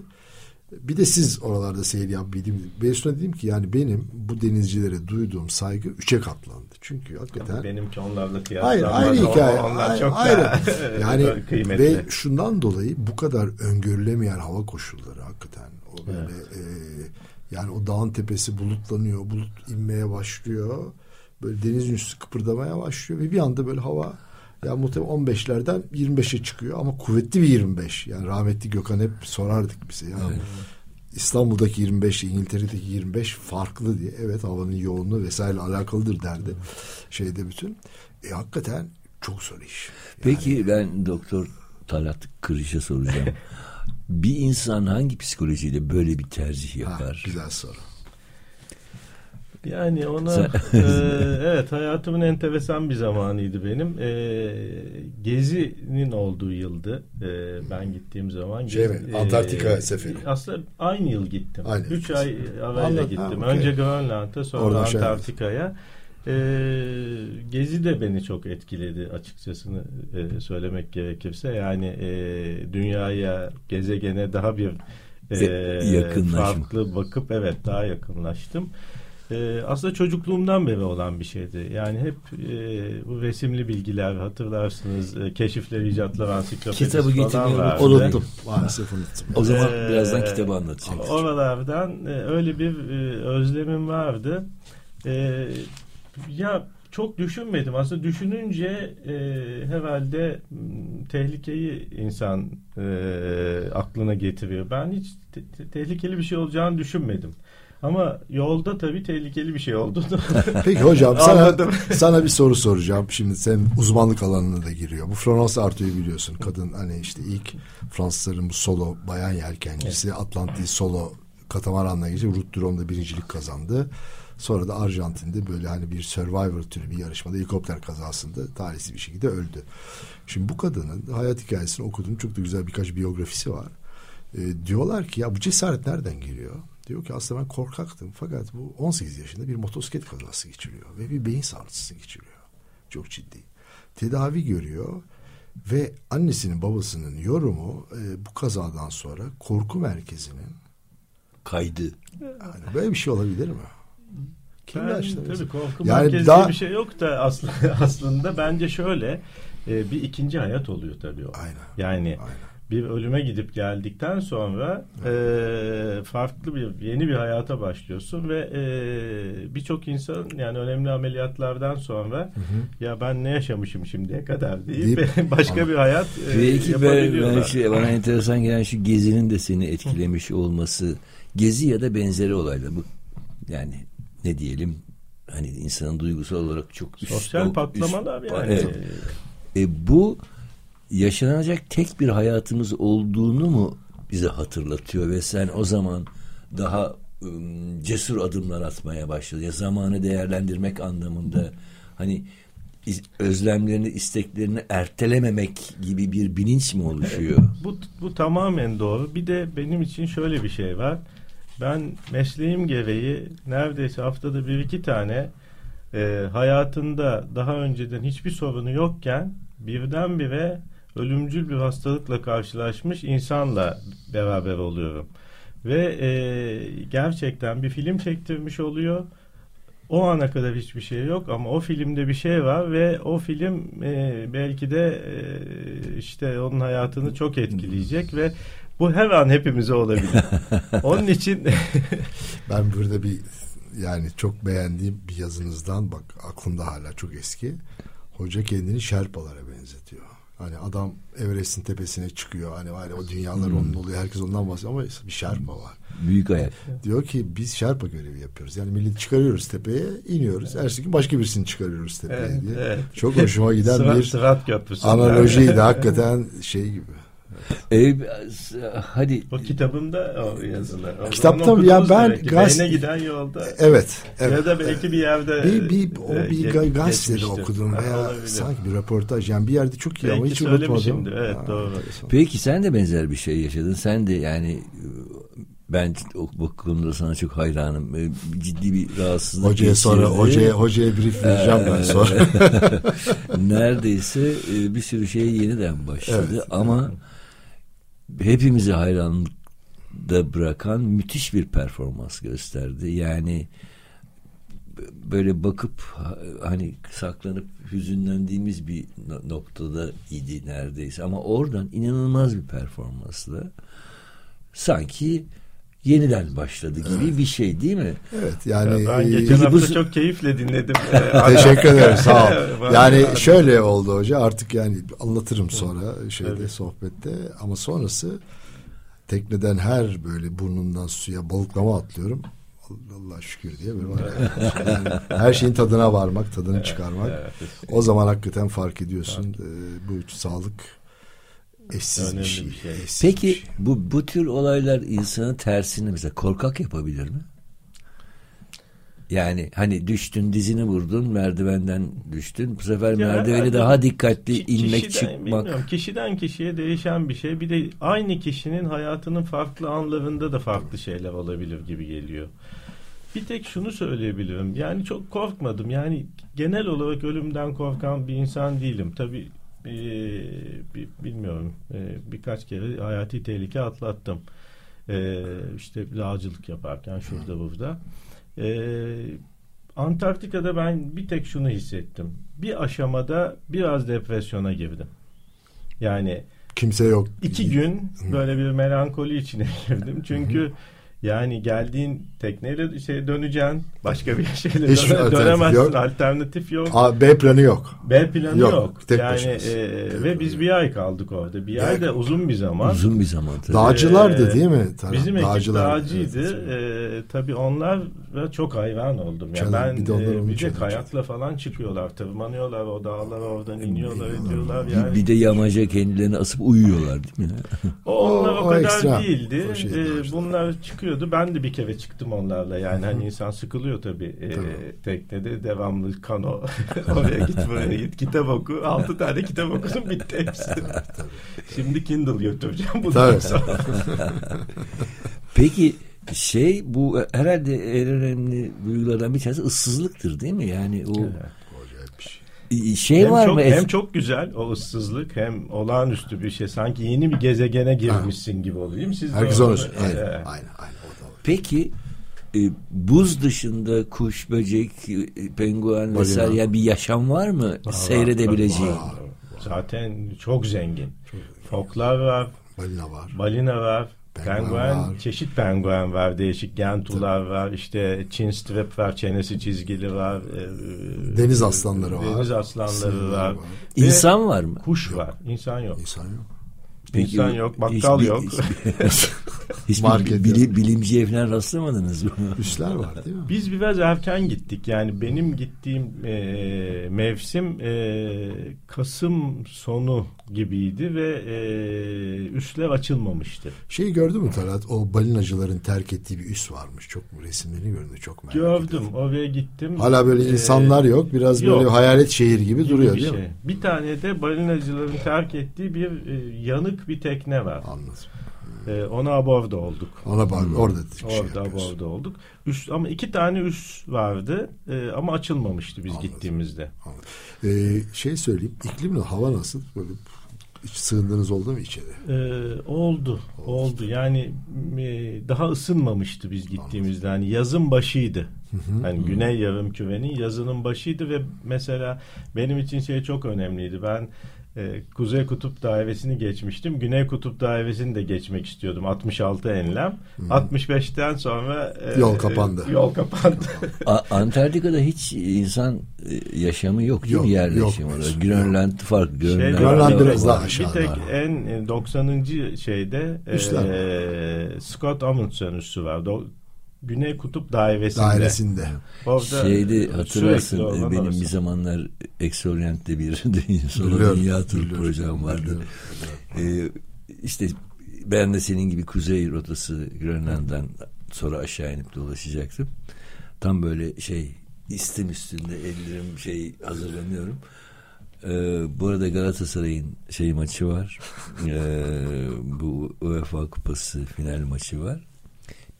Bir de siz oralarda seyir yapabildiğim. Beysun'a dedim ki yani benim bu denizcilere duyduğum saygı üçe katlandı. Çünkü hakikaten Benimki onlarla Hayır kıyaslanmaz. ayrı O- hikaye. Onlar Ayrı- çok ayrı. daha yani kıymetli. ve şundan dolayı bu kadar öngörülemeyen hava koşulları hakikaten o böyle e, yani o dağın tepesi bulutlanıyor, bulut inmeye başlıyor. Böyle denizin üstü kıpırdamaya başlıyor ve bir anda böyle hava ya muhtemelen 15'lerden 25'e çıkıyor ama kuvvetli bir 25. Yani rahmetli Gökhan hep sorardık bize. Ya İstanbul'daki 25 ile İngiltere'deki 25 farklı diye. Evet havanın yoğunluğu vesaire alakalıdır derdi. Şeyde bütün. E hakikaten çok zor iş. Peki ben Doktor Talat Kırış'a soracağım. bir insan hangi psikolojiyle böyle bir tercih Ha, yapar? güzel soru. Yani ona e, evet hayatımın enteresan bir zamanıydı benim. E, Gezi'nin olduğu yıldı. E, ben gittiğim zaman. Şey mi, Gezi- Antarktika seferi. Aslında aynı yıl gittim. Aynı. Üç ay arayla gittim. ha, okey. Önce Grönland'a sonra Oradan şey Antarktika'ya. E, Gezi de beni çok etkiledi açıkçası e, söylemek gerekirse. Yani e, dünyaya, gezegene daha bir e, yakınlaşma. farklı bakıp evet daha yakınlaştım. Ee, aslında çocukluğumdan beri olan bir şeydi. Yani hep e, bu resimli bilgiler hatırlarsınız. E, keşifler, icatlar, ansiklopedisi Kitabı getirmeyi. Unuttum. Maalesef unuttum. O zaman Ee, birazdan kitabı anlatacağım. Oralardan e, öyle bir e, özlemim vardı. E, ya çok düşünmedim. Aslında düşününce e, herhalde tehlikeyi insan e, aklına getiriyor. Ben hiç te- tehlikeli bir şey olacağını düşünmedim. Ama yolda tabii tehlikeli bir şey oldu. Peki hocam sana, sana bir soru soracağım. Şimdi sen uzmanlık alanına da giriyor. Bu Florence Arthu'yu biliyorsun. Kadın hani işte ilk Fransızların bu solo bayan yelkencisi. Atlantis solo katamaranla geçip Route du Rhome'da birincilik kazandı. Sonra da Arjantin'de böyle hani bir Survivor türü bir yarışmada helikopter kazasında talihsiz bir şekilde öldü. Şimdi bu kadının hayat hikayesini okudum. Çok da güzel birkaç biyografisi var. E, diyorlar ki ya bu cesaret nereden geliyor? Diyor ki aslında ben korkaktım fakat bu 18 yaşında bir motosiklet kazası geçiriyor ve bir beyin sarsıntısı geçiriyor. Çok ciddi. Tedavi görüyor ve annesinin babasının yorumu e, bu kazadan sonra korku merkezinin Kaydı. yani böyle bir şey olabilir mi? Kendi Ben, tabii mesela. korku Yani merkezi daha- bir şey yok da aslında, aslında bence şöyle e, bir ikinci hayat oluyor tabii o. Aynen. Yani Aynen. Bir ölüme gidip geldikten sonra e, farklı bir yeni bir hayata başlıyorsun ve e, birçok insan yani önemli ameliyatlardan sonra ya ben ne yaşamışım şimdiye kadar deyip, Deyip- başka bir hayat e, Belki ben, ben şey, bana enteresan gelen şu gezinin de seni etkilemiş olması. Gezi ya da benzeri olaylar bu. Yani ne diyelim hani insanın duygusal olarak çok üst, Sosyal üst- patlamalar yani. Evet. E, bu yaşanacak tek bir hayatımız olduğunu mu bize hatırlatıyor ve sen o zaman daha ım, cesur adımlar atmaya başladın. Ya zamanı değerlendirmek anlamında hani özlemlerini, isteklerini ertelememek gibi bir bilinç mi oluşuyor? Bu, bu tamamen doğru. Bir de benim için şöyle bir şey var. Ben mesleğim gereği neredeyse haftada bir iki tane e, hayatında daha önceden hiçbir sorunu yokken birdenbire ölümcül bir hastalıkla karşılaşmış insanla beraber oluyorum. Ve e, gerçekten bir film çektirmiş oluyor. O ana kadar hiçbir şey yok ama o filmde bir şey var ve o film e, belki de e, işte onun hayatını çok etkileyecek ve bu her an hepimize olabilir. Onun için Ben burada bir yani çok beğendiğim bir yazınızdan bak aklımda hala çok eski. Hoca kendini Şerpalara benzetiyor. Hani adam Everest'in tepesine çıkıyor. Hani var ya o dünyalar Hmm. onun oluyor. Herkes ondan bahsediyor ama bir Şerpa var. Büyük ayak. Diyor ki biz Şerpa görevi yapıyoruz. Yani millet çıkarıyoruz tepeye, iniyoruz. Ertesi gün başka birisini çıkarıyoruz tepeye Evet, diye. evet. Çok hoşuma giden bir Sırat Köprüsü. analojiydi hakikaten şey gibi. E, hadi O kitabımda o yazılı. O Kitapta? Ya ben demek ki. gaz- Beyne giden yolda. Evet. evet. Ya da belki bir yerde bir, bir, o e, bir ga- gazetede okudum Ha, veya olabilir. sanki bir röportaj. Yani bir yerde çok iyi ama Belki hiç unutmadım. evet, doğru. Peki sen de benzer bir şey yaşadın. Sen de yani ben o bakımda sana çok hayranım. E, Ciddi bir rahatsızlık Hocaya sonra geçirdin. hocaya hocaya brief vereceğim ben Ee, sonra. Neredeyse e, bir sürü şey yeniden başladı Evet. ama hepimizi hayranlıkta bırakan müthiş bir performans gösterdi. Yani böyle bakıp ha- hani saklanıp hüzünlendiğimiz bir no- noktada idi neredeyse ama oradan inanılmaz bir performansla sanki yeniden başladı gibi bir şey değil mi? Evet yani ben e, geçen hafta bu- çok keyifle dinledim. Teşekkür ederim sağ ol. Yani şöyle oldu hoca artık yani anlatırım sonra şeyde Tabii. sohbette ama sonrası tekneden her böyle burnundan suya balıklama atlıyorum. Allah şükür diye böyle var. ya. Yani her şeyin tadına varmak, tadını çıkarmak. Evet, O zaman hakikaten fark ediyorsun. Ee, bu sağlık eşsiz Önemli bir şey. bir şey. eşsiz Peki bir şey. bu bu tür olaylar insanın tersini mesela korkak yapabilir mi? Yani hani düştün dizini vurdun merdivenden düştün bu sefer Ya merdiveni herhalde daha dikkatli Ki- inmek kişiden, çıkmak. bilmiyorum, kişiden kişiye değişen bir şey. Bir de aynı kişinin hayatının farklı anlarında da farklı şeyler olabilir gibi geliyor. Bir tek şunu söyleyebilirim. Yani çok korkmadım. Yani genel olarak ölümden korkan bir insan değilim. Tabii e, bi- bilmiyorum. E, birkaç kere hayati tehlike atlattım. E, işte dağcılık yaparken şurada burada. E, Antarktika'da ben bir tek şunu hissettim. Bir aşamada biraz depresyona girdim. Yani Kimse yok. iki gün böyle bir melankoli içine girdim. Çünkü yani geldiğin tekneyle şey döneceksin. Başka bir şeyle Hiç döne- alternatif dönemezsin. yok. Alternatif yok. A, B planı yok. B planı Yok, yok. tek yani e, Tek ve biz bir ay kaldık orada. Bir Bir ay da uzun bir zaman. Uzun bir zaman tabii. Dağcılardı Ee, değil mi? Tabii, Bizim ekip dağcılar. dağcıydı. Evet. Ee, tabii onlar ve çok hayran oldum. Yani ben bir de e, bir de kayakla falan çıkıyorlar, tırmanıyorlar o dağlara oradan iniyorlar, İniyorlar. ediyorlar. Bir- Yani Bir de yamaca kendilerini asıp uyuyorlar değil mi? o onlar o, O- kadar ekstrem. değildi. O şey Ee, daha işte. Çıkıyordu. Ben de bir kere çıktım onlarla. Yani hani insan sıkılıyor tabii. Ee, Tabii. teknede devamlı kano. Oraya git buraya git kitap oku. Altı tane kitap okudum bitti hepsi. Şimdi Kindle götüreceğim Tabii. Peki şey bu herhalde en önemli duygulardan bir tanesi ıssızlıktır değil mi? Yani o bir şey. şey hem var çok, mı? Hem çok güzel o ıssızlık hem olağanüstü bir şey. Sanki yeni bir gezegene girmişsin gibi oluyor değil mi? Siz de Herkes orada- onu. Aynen, aynen, aynen. Var. Peki e, buz dışında kuş, böcek, e, penguen vesaire yani bir yaşam var mı seyredebileceğin? Var. Zaten çok zengin. Foklar var, Balina var. balina var, Penguen penguen, var. çeşit penguen var, değişik gentular var, işte Çin strip var, çenesi çizgili var. e, Deniz aslanları var. Deniz aslanları var. var. Ve İnsan var mı? kuş var, insan yok. İnsan yok. İnsan yok, bakkal hiçbir- yok. Hiçbir Market bili- bilimciye falan rastlamadınız mı? Üsler var değil mi? Biz biraz erken gittik. Yani benim gittiğim e, mevsim e, Kasım sonu gibiydi ve e, üsler açılmamıştı. Şeyi gördün mü Talat? O balinacıların terk ettiği bir üs varmış. Çok resimlerini gördüm. Çok merak Gördüm. ediyorum. Oraya gittim. Hala böyle E, insanlar yok. Biraz yok. böyle hayalet şehir gibi, gibi duruyor bir değil şey. mi? Bir tane de balinacıların terk ettiği bir e, yanık bir tekne var. Anladım. E, ona aborda olduk. Ona bak orada şey Orada aborda olduk. Üst, ama iki tane üs vardı e, ama açılmamıştı biz Anladım. gittiğimizde. Ee, şey söyleyeyim. İklim hava nasıl? Böyle hiç sığındığınız oldu mu içeri? Ee, oldu, oldu. Yani e, daha ısınmamıştı biz gittiğimizde. Hani yazın başıydı. Hani Güney Yarım Kürenin yazının başıydı ve mesela benim için şey çok önemliydi. Ben E, Kuzey Kutup Dairesi'ni geçmiştim. Güney Kutup Dairesi'ni de geçmek istiyordum. 66 enlem. 65'ten sonra e, Yol kapandı. e, yol kapandı. A- Antarktika'da hiç insan e, yaşamı yok değil Yok, mi yerleşimi? yok. Grönland farklı. Şey, Grönland, Grönland var. biraz daha bir aşağıda. tek en e, 90. şeyde Üstler e, Scott Amundsen üssü var. Do- Güney Kutup Dairesi'nde. Dairesinde. Orada Şeyde e, hatırlarsın oradan benim bir zamanlar Exorient'te bir sonra dünya turu biliyorum, projem vardı. biliyorum. Ee, işte ben de senin gibi kuzey rotası Grönland'dan sonra aşağı inip dolaşacaktım. Tam böyle şey istim üstünde ellerim şey hazırlanıyorum. Ee, bu arada Galatasaray'ın şey maçı var. Ee, bu UEFA Kupası final maçı var.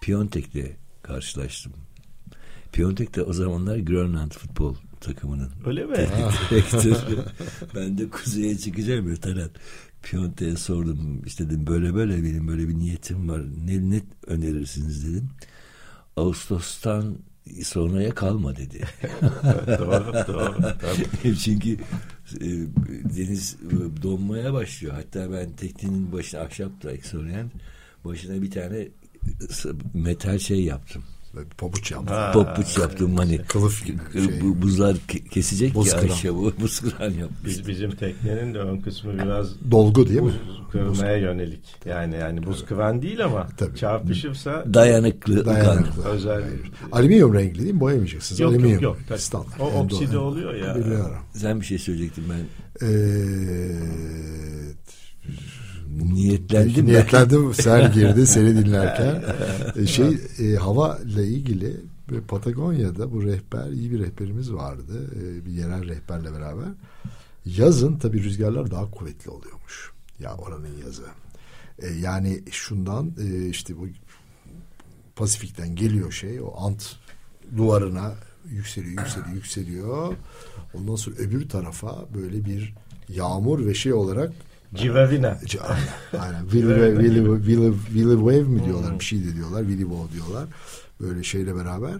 Piontek'le karşılaştım. Piontek de o zamanlar Grönland futbol takımının Öyle mi? direktörü. ben de kuzeye çıkacağım ya Talat. Piontek'e sordum. İşte dedim böyle böyle benim böyle bir niyetim var. Ne, ne önerirsiniz dedim. Ağustos'tan sonraya kalma dedi. doğru, doğru. Tabii. Çünkü e, deniz e, donmaya başlıyor. Hatta ben teknenin başına ahşapta Exorient başına bir tane metal şey yaptım. Pabuç yaptı. Ha. Popuç yaptım hani Kılıf gibi bir şey. bu buzlar ke- kesecek Buz ya kıran. ahşabı buz kıran yapmış. Biz, bizim teknenin de ön kısmı biraz Dolgu değil mi? buz kırmaya yönelik. Yani yani buz kıran değil ama Tabii. çarpışırsa Dayanıklı. Dayanıklı. özel. Alüminyum renkli değil mi? Boyamayacaksınız. Yok Alüminyum. yok yok. Standart. O En okside doğru. oluyor ya. Biliyorum. Sen bir şey söyleyecektin ben. Ee, Niyetlendim. Niyetlendim sen girdi seni dinlerken. E, şey e, hava ile ilgili Patagonya'da bu rehber iyi bir rehberimiz vardı. E, bir yerel rehberle beraber. Yazın tabii rüzgarlar daha kuvvetli oluyormuş. Ya oranın yazı. E, yani şundan e, işte bu Pasifik'ten geliyor şey o ant duvarına yükseliyor yükseliyor yükseliyor. Ondan sonra öbür tarafa böyle bir yağmur ve şey olarak Civavina. C- Aynen. Willy, Willy, Willy, Willy Wave mi diyorlar? Bir şey de diyorlar. Willy Wave diyorlar. Böyle şeyle beraber.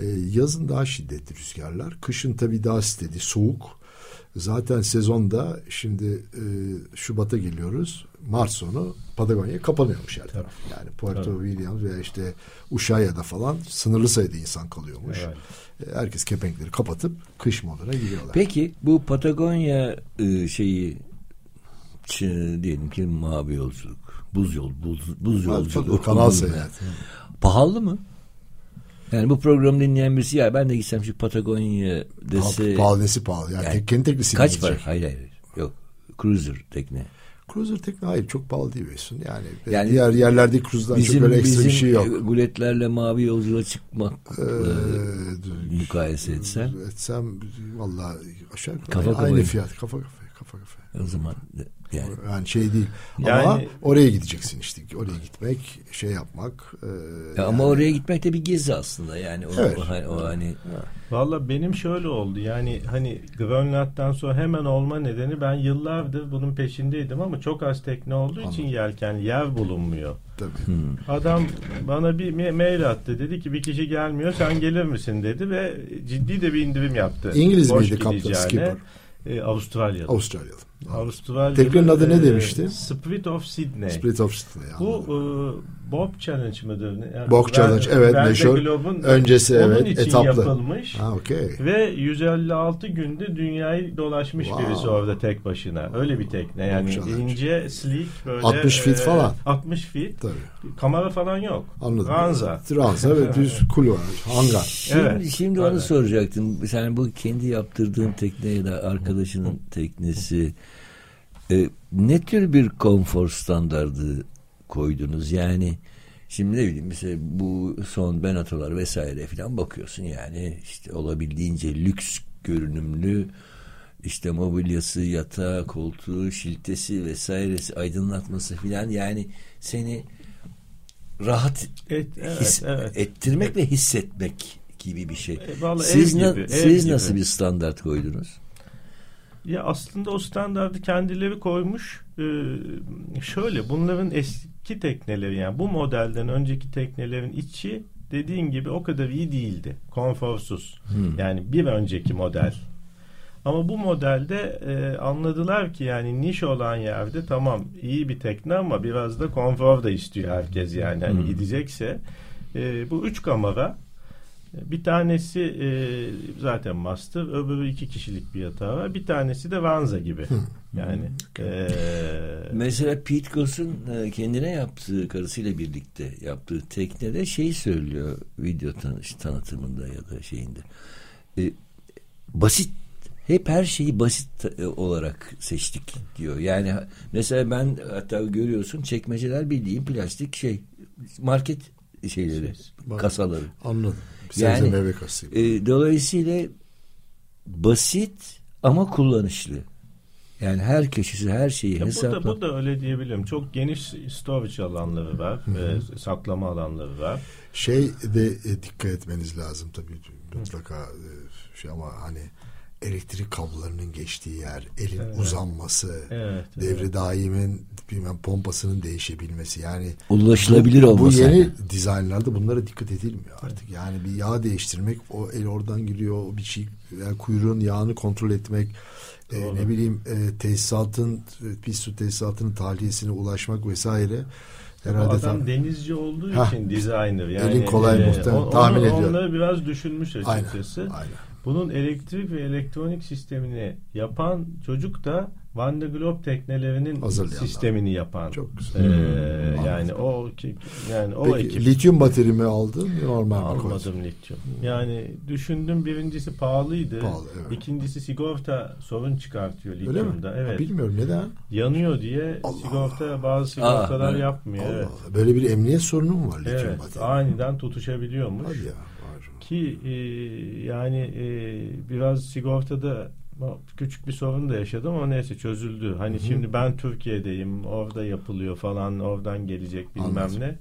Ee, yazın daha şiddetli rüzgarlar. Kışın tabii daha steady, soğuk. Zaten sezonda şimdi e, Şubat'a geliyoruz. Mart sonu Patagonya kapanıyormuş her taraf. Yani Puerto Williams veya işte Ushuaia'da falan sınırlı sayıda insan kalıyormuş. Evet. E, Herkes kepenkleri kapatıp kış moduna giriyorlar. Peki bu Patagonya e, şeyi diyelim ki mavi yolculuk, buz yol, buz, buz yolculuğu. Kanal seyahati. Pahalı mı? Yani bu programı dinleyen birisi ya ben de gitsem şu Patagonya dese Pahalı, pahalı nesi pahalı. Yani, Yani tekkenin teknesi kaç para? Hayır hayır. Yok. Cruiser tekne. Cruiser tekne hayır çok pahalı değil Besun. Yani, Yani diğer yerlerde cruise'dan çok Bizim öyle ekstra bizim bir şey yok. guletlerle mavi yolculuğa çıkmak Ee, mukayese etsen etsem valla aşağı yukarı Kafa aynı fiyat kafa kafaya kafa kafaya. o zaman yani Yani şey değil. Ama Yani- oraya gideceksin işte. Oraya gitmek, şey yapmak. e, Ya ama yani- oraya gitmek de bir gezi aslında yani o, Evet. o, hani- o hani Valla benim şöyle oldu yani hani Grönland'dan sonra hemen olma nedeni ben yıllardır bunun peşindeydim ama çok az tekne olduğu için yelken yer bulunmuyor. Tabii. Adam bana bir ma- mail attı dedi ki bir kişi gelmiyor sen gelir misin dedi ve ciddi de bir indirim yaptı. İngiliz Boş miydi kaptan, skipper? E, Avustralyalı. Avustralyalı. Avustralyalı. Teknenin adı ne e, demişti? Spirit of Sydney. Spirit of Sydney. Bu e, Bob Challenge mıdır? Ne? Yani Bob Ver- Challenge, evet, Verde meşhur. Globe'un Öncesi, onun evet, için etaplı. yapılmış. Ha okey. Ve 156 günde dünyayı dolaşmış Wow. birisi orada tek başına. Öyle bir tekne. Yani challenge. ince, sleek böyle. 60 feet falan. 60 feet. Tabii. Kamera falan yok. Anladım. Ranza. Ranza ve düz kulvar. Hangar. Şimdi, Evet. şimdi onu soracaktım. Sen bu kendi yaptırdığın tekne ya da arkadaşının teknesi e, ne tür bir konfor standardı koydunuz? Yani şimdi ne bileyim mesela bu son Benatolar vesaire falan bakıyorsun yani işte olabildiğince lüks görünümlü işte mobilyası, yatağı, koltuğu, şiltesi vesairesi, aydınlatması filan yani seni rahat Et, evet, his- evet. ettirmek ve hissetmek gibi bir şey. E, siz na- gibi, siz gibi. nasıl bir standart koydunuz? Ya aslında o standardı kendileri koymuş. Ee, şöyle bunların eski tekneleri yani bu modelden önceki teknelerin içi dediğin gibi o kadar iyi değildi. Konforsuz. Hmm. Yani bir önceki model. Ama bu modelde e, anladılar ki yani niş olan yerde tamam iyi bir tekne ama biraz da konfor da istiyor herkes yani. Hani Hmm. gidecekse e, bu üç kamera bir tanesi e, zaten master, öbürü iki kişilik bir yatağı var. Bir tanesi de Vanza gibi. Yani e, Mesela Pete Goss'un e, kendine yaptığı karısıyla birlikte yaptığı teknede şey söylüyor video tanış, tanıtımında ya da şeyinde. E, basit hep her şeyi basit e, olarak seçtik diyor. Yani mesela ben hatta görüyorsun çekmeceler bildiğin plastik şey market şeyleri Bak. kasaları. Anladım. Sebze Yani, meyve. E, dolayısıyla basit ama kullanışlı. Yani her köşesi her şeyi Ya bu hesapla. da, bu da öyle diyebilirim. Çok geniş storage alanları var. e, saklama alanları var. Şey de e, dikkat etmeniz lazım tabii mutlaka e, şey ama hani elektrik kablolarının geçtiği yer, elin Evet. uzanması, Evet. devre daimin bilmem pompasının değişebilmesi yani Ulaşılabilir bu, olması. Bu yeni yani. dizaynlarda bunlara dikkat edilmiyor artık. Yani bir yağ değiştirmek o el oradan giriyor o bir şey yani kuyruğun yağını kontrol etmek e, ne bileyim e, tesisatın e, pis su tesisatının tahliyesine ulaşmak vesaire herhalde adam tam denizci olduğu Hah. için designer. Yani, Elin kolay muhtemelen, tahmin onu, ediyorum. Onları biraz düşünmüş aynen, açıkçası. aynen. Bunun elektrik ve elektronik sistemini yapan çocuk da Van de Globe teknelerinin sistemini yapan. Çok güzel. Ee, Hmm, yani o ki- yani o Peki ekip lityum bateri mi aldın normal mi koydun? almadım lityum. Yani düşündüm birincisi pahalıydı. Pahalı, evet. İkincisi sigorta sorun çıkartıyor Öyle mi? lityumda. Ha, Evet. Bilmiyorum neden. Yanıyor diye Allah sigorta bazı sigortalar Aa, evet. yapmıyor. Allah evet. Allah. Böyle bir emniyet sorunu mu var lityum Evet, bateri? aniden tutuşabiliyormuş. Hadi ya. var. Ki e, yani e, biraz sigortada küçük bir sorun da yaşadım ama neyse çözüldü. Hani şimdi ben Türkiye'deyim, orada yapılıyor falan, oradan gelecek bilmem Anladım. ne.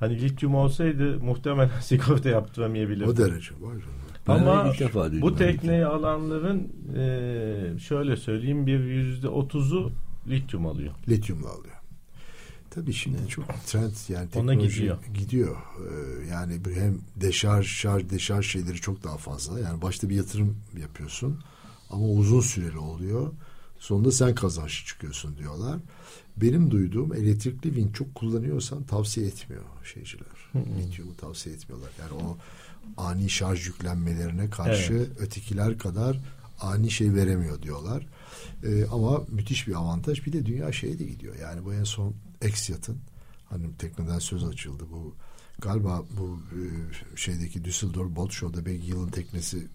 Hani lityum olsaydı muhtemelen sigorta yaptıramayabilirdim. O derece var. Ama ilk defa bu ben tekneyi alanların e, şöyle söyleyeyim bir yüzde otuzu lityum alıyor. Lityumla alıyor. Tabii şimdi çok trend yani Ona teknoloji gidiyor. gidiyor. Ee, yani hem deşarj, şarj, deşarj şeyleri çok daha fazla. Yani başta bir yatırım yapıyorsun ama uzun süreli oluyor. Sonunda sen kazançlı çıkıyorsun diyorlar. Benim duyduğum elektrikli wing çok kullanıyorsan tavsiye etmiyor şeyciler. Lityumu tavsiye etmiyorlar. Yani o ani şarj yüklenmelerine karşı ötekiler kadar ani şey veremiyor diyorlar. Ee, ama müthiş bir avantaj. Bir de dünya şeye de gidiyor. Yani bu en son Exyat'ın hani tekneden söz açıldı bu galiba bu e, şeydeki Düsseldorf Boat Show'da belki yılın teknesi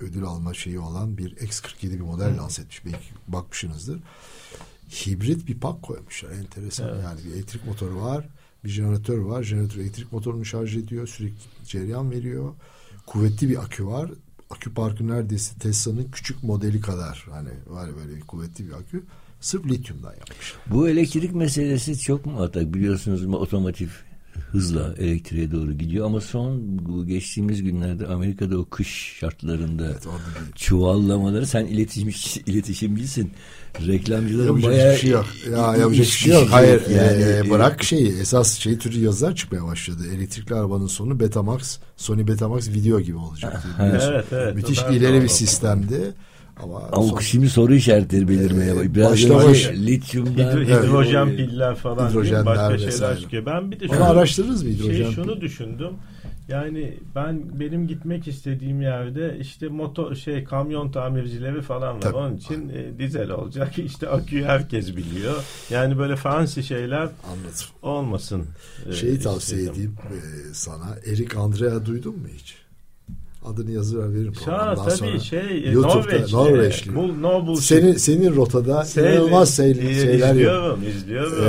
ödül alma şeyi olan bir X47 bir model lanse etmiş. Belki bakmışsınızdır. Hibrit bir pak koymuşlar. Enteresan. Evet. Yani bir elektrik motoru var. Bir jeneratör var. Jeneratör elektrik motorunu şarj ediyor. Sürekli cereyan veriyor. Kuvvetli bir akü var. Akü parkı neredeyse Tesla'nın küçük modeli kadar. Hani var böyle kuvvetli bir akü. Sırf lityumdan yapmışlar. Bu elektrik meselesi çok mu atak biliyorsunuz mu otomotiv hızla elektriğe doğru gidiyor ama son bu geçtiğimiz günlerde Amerika'da o kış şartlarında Evet çuvallamaları sen iletişim iletişimcisin. Reklamcıların bayağı bir şey yok. Ya yapacak bir iş- şey yok. Hayır yani. e, bırak şeyi. Esas şey türü yazılar çıkmaya başladı. Elektrikli arabanın sonu Betamax, Sony Betamax video gibi olacak. biliyorsun. Evet, evet. Müthiş ileri bir sistemdi. Ama, Ama son- şimdi soru işaretleri belirmeye Ee, başladı. Biraz şey- lityumdan Hidro- Evet. hidrojen piller falan? Hidrojenler başka vesaire. şeyler çıkıyor. Ben bir de Onu şunu, araştırırız mı hidrojen? şey, şunu düşündüm. Yani ben benim gitmek istediğim yerde işte motor şey kamyon tamircileri falan var. Tabii. Onun için e, dizel olacak. İşte aküyü herkes biliyor. Yani böyle fancy şeyler Anladım. olmasın. e, Şeyi tavsiye istedim. edeyim e, sana. Erik Andrea duydun mu hiç? Adını yazıver veririm programdan tabii sonra. şey e, YouTube'da Norveçli. Norveçli. Bu no bullshit. Senin, senin rotada Seyli- inanılmaz seyl- İyi, şeyler yok. izliyorum, izliyorum.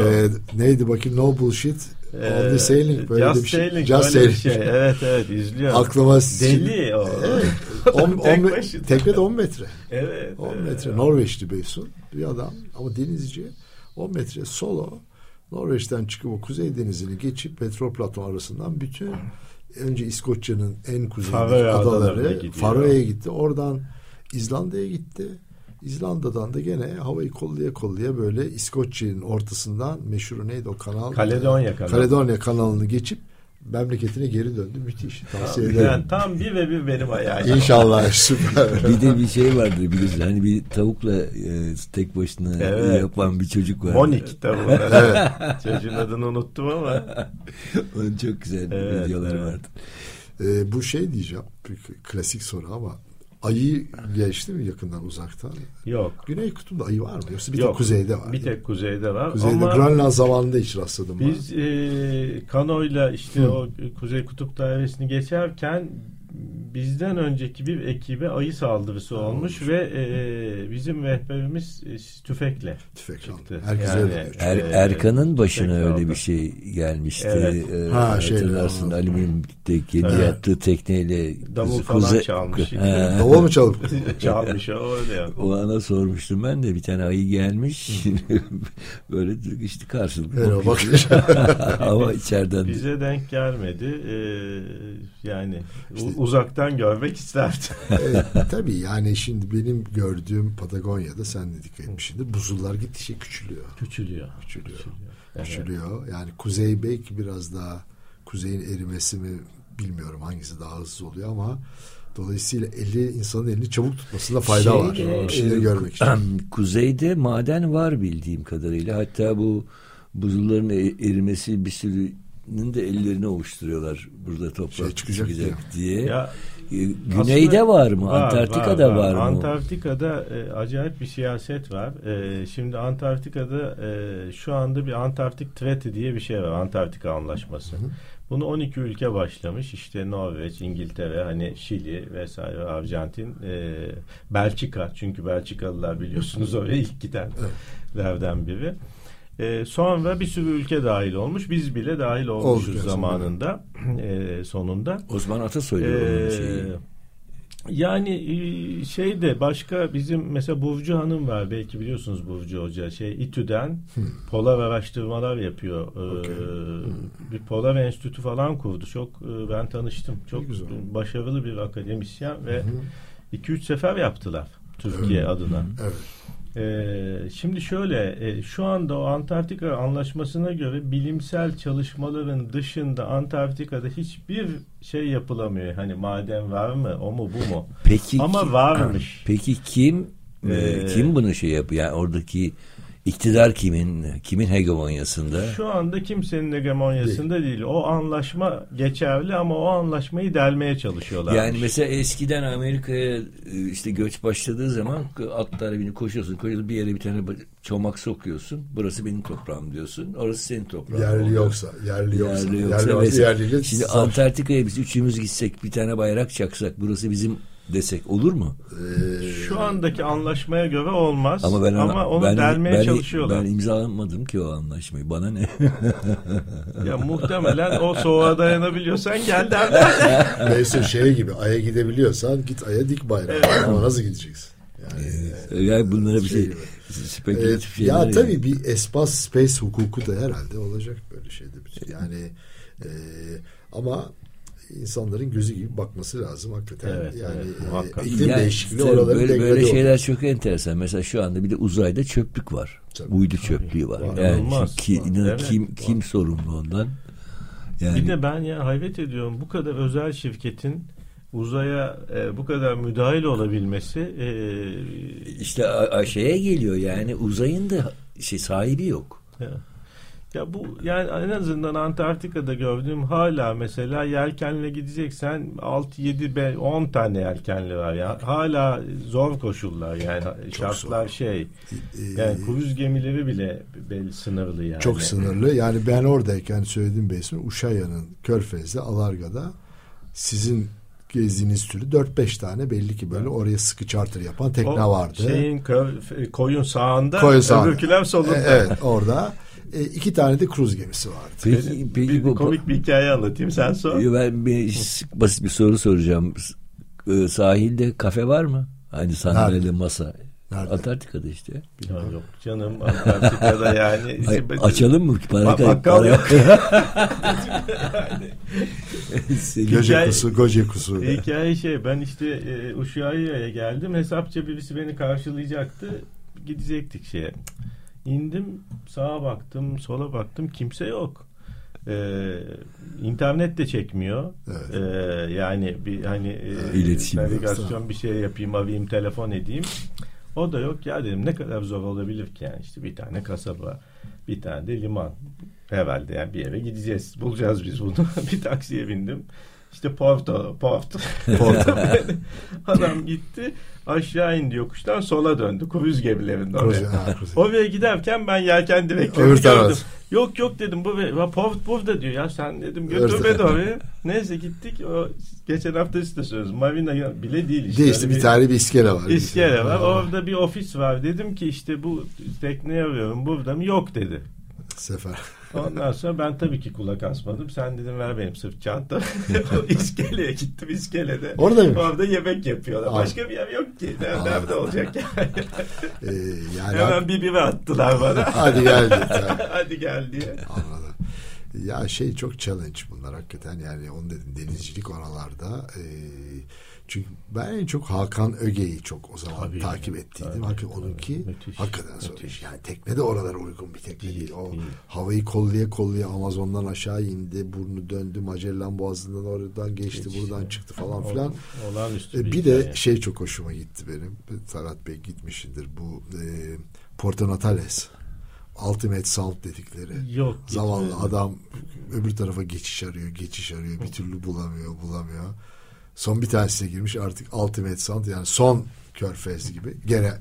Ee, neydi bakayım No Bullshit. Ee, Only Sailing böyle Just bir şey. Sailing, Just öyle bir Sailing. şey. Evet evet izliyorum. Aklıma Deli o. Evet. On, on, Tek tekne de 10 metre. Evet. 10 evet. metre. Norveçli Beysun. Bir adam ama denizci. 10 metre solo. Norveç'ten çıkıp o Kuzey Denizi'ni geçip petrol platformu arasından bütün önce İskoçya'nın en kuzeyindeki Faroe adaları. Faroe'ye gitti. Oradan İzlanda'ya gitti. İzlanda'dan da gene havayı kollaya kollaya böyle İskoçya'nın ortasından meşhur neydi o kanal? Kaledonya kanalı. Kaledonya kanalını geçip memleketine geri döndü. Müthiş. Tavsiye ederim. Yani tam bir ve bir benim hayalim. İnşallah süper. bir de bir şey vardır bilirsin. Hani bir tavukla e, tek başına Evet. yapan bir çocuk var. Monik tabii. evet. Çocuğun adını unuttum ama. Onun çok güzel Evet, videoları evet. vardı. Ee, bu şey diyeceğim. Klasik soru ama ayı geçti mi yakından uzaktan? Yok. Güney kutupta ayı var mı? Yoksa bir Yok. tek kuzeyde var. Bir tek kuzeyde var. Kuzeyde ama Grönland zamanında hiç rastladım biz e, kanoyla işte Hı. o Kuzey Kutup Dairesi'ni geçerken bizden önceki bir ekibe ayı saldırısı olmuş olmuş. ve e, bizim rehberimiz e, tüfekle Tüfek çıktı. Herkes Yani, öyle. Er, e, Erkan'ın başına öyle aldı. bir şey gelmişti. Evet. Ee, Ha, şey, hatırlarsın anladım. alüminyum tek kendi Evet. yaptığı tekneyle Davul kuze- falan kuze- çalmış. Davul mu çalıp? Çalmış o öyle. O ana sormuştum ben de bir tane ayı gelmiş. Böyle işte karşılıklı. Öyle bakıyor. bakıyor. Ama içeriden Bize denk gelmedi. Ee, yani u- uzaktan görmek isterdim. evet, tabii yani şimdi benim gördüğüm Patagonya'da sen de dikkat etmişsindir. Buzullar gittikçe küçülüyor. Küçülüyor. Küçülüyor. Evet. Küçülüyor. Yani kuzey belki biraz daha kuzeyin erimesi mi bilmiyorum hangisi daha hızlı oluyor ama dolayısıyla eli insanın elini çabuk tutmasında fayda var. Şeyde, Bir şeyleri e, görmek için. Kuzeyde maden var bildiğim kadarıyla. Hatta bu buzulların e- erimesi bir sürünün de ellerini ovuşturuyorlar. Burada toprak Şey çıkacak diye. Ya E, Güneyde var mı? Antarktika'da var, mı? Antarktika'da e, acayip bir siyaset var. E, şimdi Antarktika'da e, şu anda bir Antarktik Treaty diye bir şey var. Antarktika Anlaşması. Bunu 12 ülke başlamış. İşte Norveç, İngiltere, hani Şili vesaire, Arjantin, e, Belçika. Çünkü Belçikalılar biliyorsunuz oraya ilk gidenlerden biri. E, sonra bir sürü ülke dahil olmuş. Biz bile dahil olmuşuz Olduk zamanında. E, sonunda. Osman Ata söylüyor onun Ee, şeyi. yani e, şeyde başka bizim mesela Burcu Hanım var belki biliyorsunuz Burcu Hoca şey İTÜ'den polar araştırmalar yapıyor. Ee, Okey. Bir polar enstitü falan kurdu. Çok e, ben tanıştım. Çok güzel. başarılı bir akademisyen ve 2-3 sefer yaptılar Türkiye adına. Evet. Ee, şimdi şöyle e, şu anda o Antarktika anlaşmasına göre bilimsel çalışmaların dışında Antarktika'da hiçbir şey yapılamıyor. Hani maden var mı o mu bu mu? Peki Ama ki- varmış. Peki kim e, Ee, kim bunu şey yapıyor? Yani oradaki iktidar kimin kimin hegemonyasında? Şu anda kimsenin hegemonyasında değil. O anlaşma geçerli ama o anlaşmayı delmeye çalışıyorlar. Yani mesela eskiden Amerika'ya işte göç başladığı zaman atlara binip koşuyorsun. Koşuyorsun bir yere bir tane çomak sokuyorsun. Burası benim toprağım diyorsun. Orası senin toprağın. Yerli oluyor. yoksa, yerli yoksa, Yerli yerli, yoksa mesela- yerliyle Şimdi. Antarktika'ya biz üçümüz gitsek bir tane bayrak çaksak burası bizim desek olur mu? Ee, şu andaki anlaşmaya göre olmaz. Ama ben ama onu ben, delmeye ben, çalışıyorlar. Ben imzalamadım ki o anlaşmayı. Bana ne? Ya muhtemelen o soğuğa dayanabiliyorsan gel derler. Neyse şey gibi Ay'a gidebiliyorsan git Ay'a dik bayrağı. Ama nasıl gideceksin? Yani, yani bunlara bir şey, Şey spekülatif Ee, şeyler. ya yani. tabii bir espas space hukuku da herhalde olacak böyle şeyde. Yani e, ama insanların gözü gibi bakması lazım hakikaten. Evet, yani evet, e, muhakkak. iklim Yani değişikliği oraları böyle, böyle oluyor. şeyler çok enteresan. Mesela şu anda bir de uzayda çöplük var. Tabii. Uydu çöplüğü var. Var. Yani İnanılmaz. şimdi ki, Var. inan- Evet, kim var. kim sorumlu ondan? Yani Bir de ben ya hayret ediyorum bu kadar özel şirketin uzaya e, bu kadar müdahil olabilmesi e, işte a- a- şeye geliyor yani uzayın da şey sahibi yok. ya, ya bu yani en azından Antarktika'da gördüğüm hala mesela yelkenle gideceksen 6 7 be 10 tane yelkenli var ya. Hala zor koşullar yani şartlar şey. Ee, Yani kruz gemileri bile belli sınırlı yani. Çok sınırlı. Yani ben oradayken söylediğim bir ismi Uşaya'nın Körfez'de Alarga'da sizin gezdiğiniz türü 4-5 tane belli ki böyle oraya sıkı charter yapan tekne O vardı. Şeyin kö- koyun sağında, Koyun sağında. öbürküler solunda. E, evet orada. E, iki tane de kruz gemisi vardı. Peki, peki bir bu komik bir hikaye anlatayım sen sor. Ben bir basit bir soru soracağım. Ee, sahilde kafe var mı? Aynı sandalye Nerede? masa. Nerede? Antarktika'da işte. Ya yok canım Antarktika'da yani. Ay, açalım mı? Para, Bak- kay- bakkal para- yok. Senin- Göce Hikaye- kusu, goce kusu. Hikaye şey ben işte e, Uşak'a geldim hesapça birisi beni karşılayacaktı gidecektik şeye. İndim sağa baktım sola baktım kimse yok. Ee, internet de çekmiyor. Evet. Ee, yani bir hani e, İletişim navigasyon bir şey yapayım, arayayım, telefon edeyim. O da yok ya dedim ne kadar zor olabilir ki yani işte bir tane kasaba, bir tane de liman. Herhalde yani bir yere gideceğiz. Bulacağız biz bunu. bir taksiye bindim. İşte Porto, Porto. Porto. Adam gitti aşağı indi yokuştan sola döndü. Kruz gemilerinde oraya. Oraya giderken ben yelken Öbür tarafa. gördüm. Yok yok dedim bu Port burada diyor ya sen dedim götür beni oraya. Neyse gittik o geçen hafta size söz Marina bile değil işte. De işte Öyle bir tane bir iskele var. iskele var. Ha. Orada bir ofis var. Dedim ki işte bu tekneye arıyorum burada mı? Yok dedi. Sefer. Ondan sonra ben tabii ki kulak asmadım. Sen dedim ver benim sırt çantamı. O iskeleye gittim iskelede. Orada mı? Orada yemek yapıyorlar. Abi. Başka bir yer yok ki. Nerede, nerede olacak yani? Ee, yani Hemen bir bira attılar bana. hadi gel dedi. Hadi gel diye. Anladım. Ya şey çok challenge bunlar hakikaten yani onu dedim denizcilik oralarda e, çünkü ben en çok Hakan Öge'yi çok o zaman Tabii. takip ettiydim. Tabii. Hakikaten onunki Müthiş. hakikaten zor. Müthiş. Yani tekne de oralara uygun bir tekne değil. Değil, O değil. havayı kollaya kollaya Amazon'dan aşağı indi. Burnu döndü. Magellan Boğazı'ndan oradan geçti. Geçti. Buradan çıktı falan filan. Olağanüstü E, bir bir de hikaye. şey çok hoşuma gitti benim. Talat Bey gitmişindir bu e, Porto Natales. Ultimate Sound dedikleri. Yok. Zavallı gitmedim. adam öbür tarafa geçiş arıyor, geçiş arıyor. Bir türlü bulamıyor, bulamıyor. Son bir tanesine girmiş artık Ultimate Sound yani son körfez gibi. Gene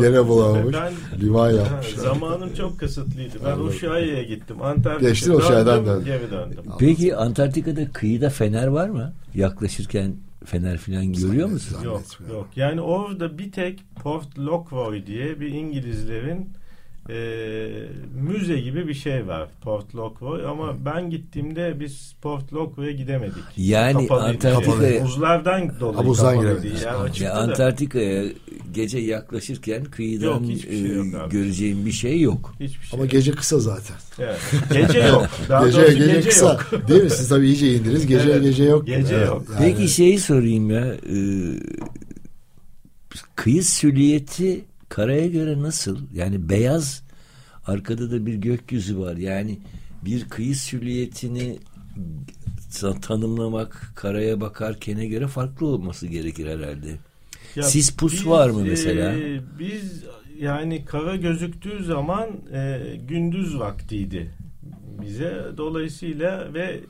gene bulamamış. Ben- Liman Ha, yapmış. zamanım çok kısıtlıydı. Ben Anladım. Uşak'a gittim. Antarktika. Geçtin döndüm. Geri döndüm. Peki Antarktika'da kıyıda fener var mı? Yaklaşırken fener falan görüyor musun? Yok yok. Yani orada bir tek Port Lockroy diye bir İngilizlerin e, müze gibi bir şey var Port Lockroy ama ben gittiğimde biz Port Lockroy'a gidemedik. Yani. Antarktika'ya Buzlardan dolayı buzdan kapalıydı. Yani Ya. Antarktika'ya gece yaklaşırken kıyıdan Yok, şey yok e, abi. göreceğin bir şey yok. Hiçbir şey Ama yok. gece kısa zaten. Evet. Gece yok. Daha gece gece, gece kısa. yok. Değil mi? Siz tabii iyice indiniz. Gece Evet. gece yok. Gece yok. yani- Peki şeyi sorayım ya. e, kıyı süliyeti karaya göre nasıl? Yani beyaz arkada da bir gökyüzü var. Yani bir kıyı süliyetini ta- tanımlamak karaya bakarkene göre farklı olması gerekir herhalde. Ya Sis pus biz, var mı mesela? e, biz yani kara gözüktüğü zaman e, gündüz vaktiydi bize. Dolayısıyla ve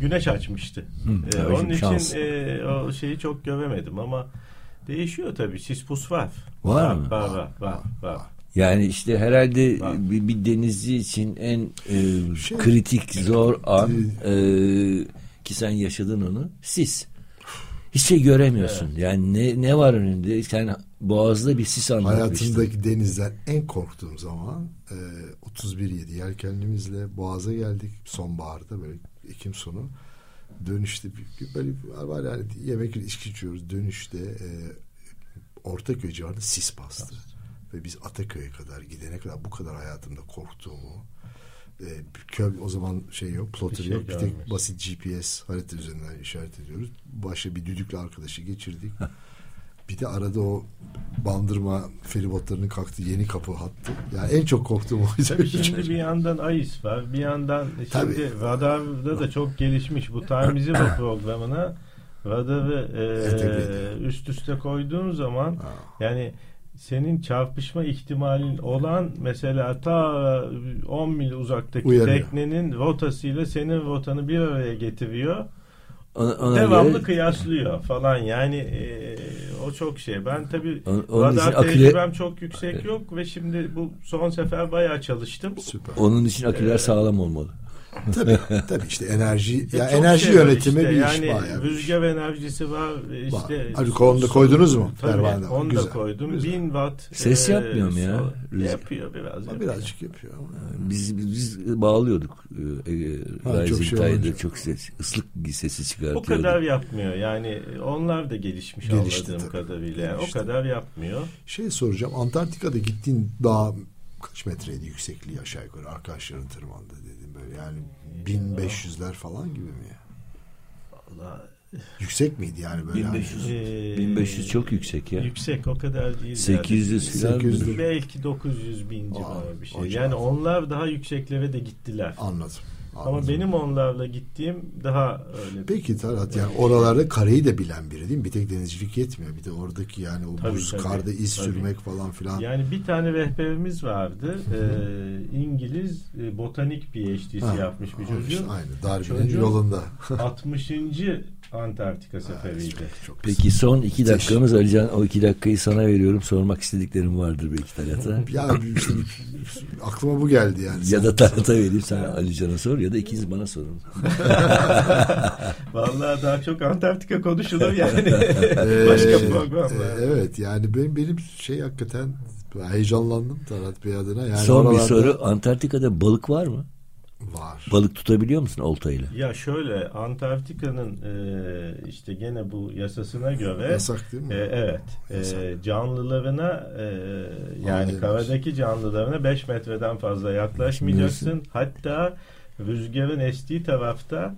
güneş açmıştı. Hı, E, tabii, onun şans. için e, o şeyi çok göremedim ama değişiyor tabii. Sis pus var. Var mı? Var var var. var. Yani işte herhalde Var. bir, bir denizci için en e, Şey- kritik zor an e, ki sen yaşadın onu sis. Hiç şey göremiyorsun. Yani ne ne var önünde? Sen boğazda bir sis anlatmıştın. Hayatımdaki denizden en korktuğum zaman e, 31.7 yelkenlimizle Boğaz'a geldik sonbaharda böyle Ekim sonu dönüşte böyle var yani yemek içki içiyoruz. Dönüşte e, Ortaköy civarında sis bastı. Ve biz Ataköy'e kadar gidene kadar bu kadar hayatımda korktuğumu e, köy o zaman şey yok plotter şey yok. Bir tek basit GPS harita üzerinden işaret ediyoruz. Başka bir düdüklü arkadaşı geçirdik bir de arada o bandırma feribotlarının kalktığı yeni kapı hattı. Yani en çok korktuğum oydu. Tabii şimdi bir yandan AIS var. Bir yandan Tabii. şimdi radarda da çok gelişmiş. Bu Time Zero programına radarı e, üst üste koyduğun zaman Ha. yani senin çarpışma ihtimalin olan mesela ta 10 mil uzaktaki Uyarıyor. teknenin rotasıyla senin rotanı bir araya getiriyor. Ona- ona Devamlı göre- kıyaslıyor falan. Yani e, o çok şey. Ben tabii On- onun için radar aküle- tecrübem çok yüksek yok ve şimdi bu son sefer bayağı çalıştım. Süper. onun için aküler sağlam olmalı. tabii, tabii işte enerji E, ya enerji şey yönetimi işte. bir iş yani bayağı. iş. rüzgar enerjisi var işte. Hadi onu da koydunuz mu? Tabii Pervane onu da Güzel, koydum. güzel. 1000 watt. Ses yapmıyor mu ya? Rüzgar- Yapıyor biraz. Yapıyor. birazcık yapıyor ama. Biz biz bağlıyorduk. E, e, Ha, çok şey olunca. çok ses, ıslık sesi O çıkartıyordu. kadar yapmıyor. Yani onlar da gelişmiş Gelişti anladığım tabii. kadarıyla. Yani Gelişti. o kadar yapmıyor. Şey soracağım. Antarktika'da gittiğin dağ kaç metreydi yüksekliği aşağı yukarı arkadaşların tırmandı dedim böyle yani 1500'ler falan gibi mi ya? Vallahi Yüksek miydi yani böyle? 1500. hani? Ee, 1500 çok yüksek ya. Yüksek o kadar değil. 800 yani. falan 800 mıdır? Belki 900 bin civarı bir şey. Yani onlar daha yükseklere de gittiler. Anladım. Ama anladım. benim onlarla gittiğim daha öyle. Peki Talat yani oralarda kareyi de bilen biri değil mi? Bir tek denizcilik yetmiyor. Bir de oradaki yani o Tabii, buz tabii, karda iz tabii. sürmek falan filan. Yani bir tane rehberimiz vardı. Ee, İngiliz e, botanik PhD'si Ha, yapmış bir çocuk. Aynı. Darwin'in yolunda. 60. Antarktika seferiydi. Çok Peki son iki dakikamız Alican o iki dakikayı sana veriyorum. Sormak istediklerim vardır belki Talat'a. Ya işte aklıma bu geldi yani. ya da Talat'a vereyim sen Alican'a sor ya da ikiniz bana sorun. Vallahi daha çok Antarktika konuşulur yani. Ee, Başka programlar. e, evet yani benim benim şey hakikaten heyecanlandım Talat Bey adına. Yani son bir oralarda soru. Antarktika'da balık var mı? var. Balık tutabiliyor musun oltayla? Ya şöyle Antarktika'nın e, işte gene bu yasasına göre Yasak değil mi? e, evet e, Yasak. canlılarına e, yani Anlayabilir. karadaki canlılarına 5 metreden fazla yaklaşmayacaksın. Hatta rüzgarın estiği tarafta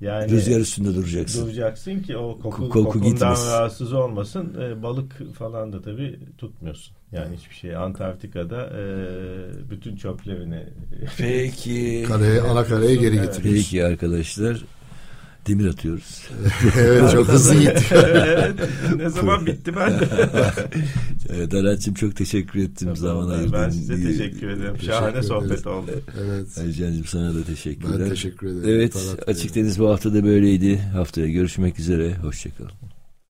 yani Rüzgar üstünde duracaksın. duracaksın ki o koku, Koku kokundan gitmesin. rahatsız olmasın. E, balık falan da tabii tutmuyorsun. Yani hiçbir şey Antarktika'da e, bütün çöplerini Peki. Kareye, ana kareye geri Evet. getiriyoruz. Peki arkadaşlar. Demir atıyoruz. evet çok hızlı gitti. evet. Ne zaman bitti ben de. Evet Arat'cığım çok teşekkür ettim zaman ayırdın. ben size diye. teşekkür ederim. Teşekkür Şahane ederiz. sohbet oldu. evet. Alican'cığım sana da teşekkürler. Ben teşekkür ederim. Evet Talat. Açık Deniz bu hafta da böyleydi. Haftaya görüşmek üzere. Hoşçakalın.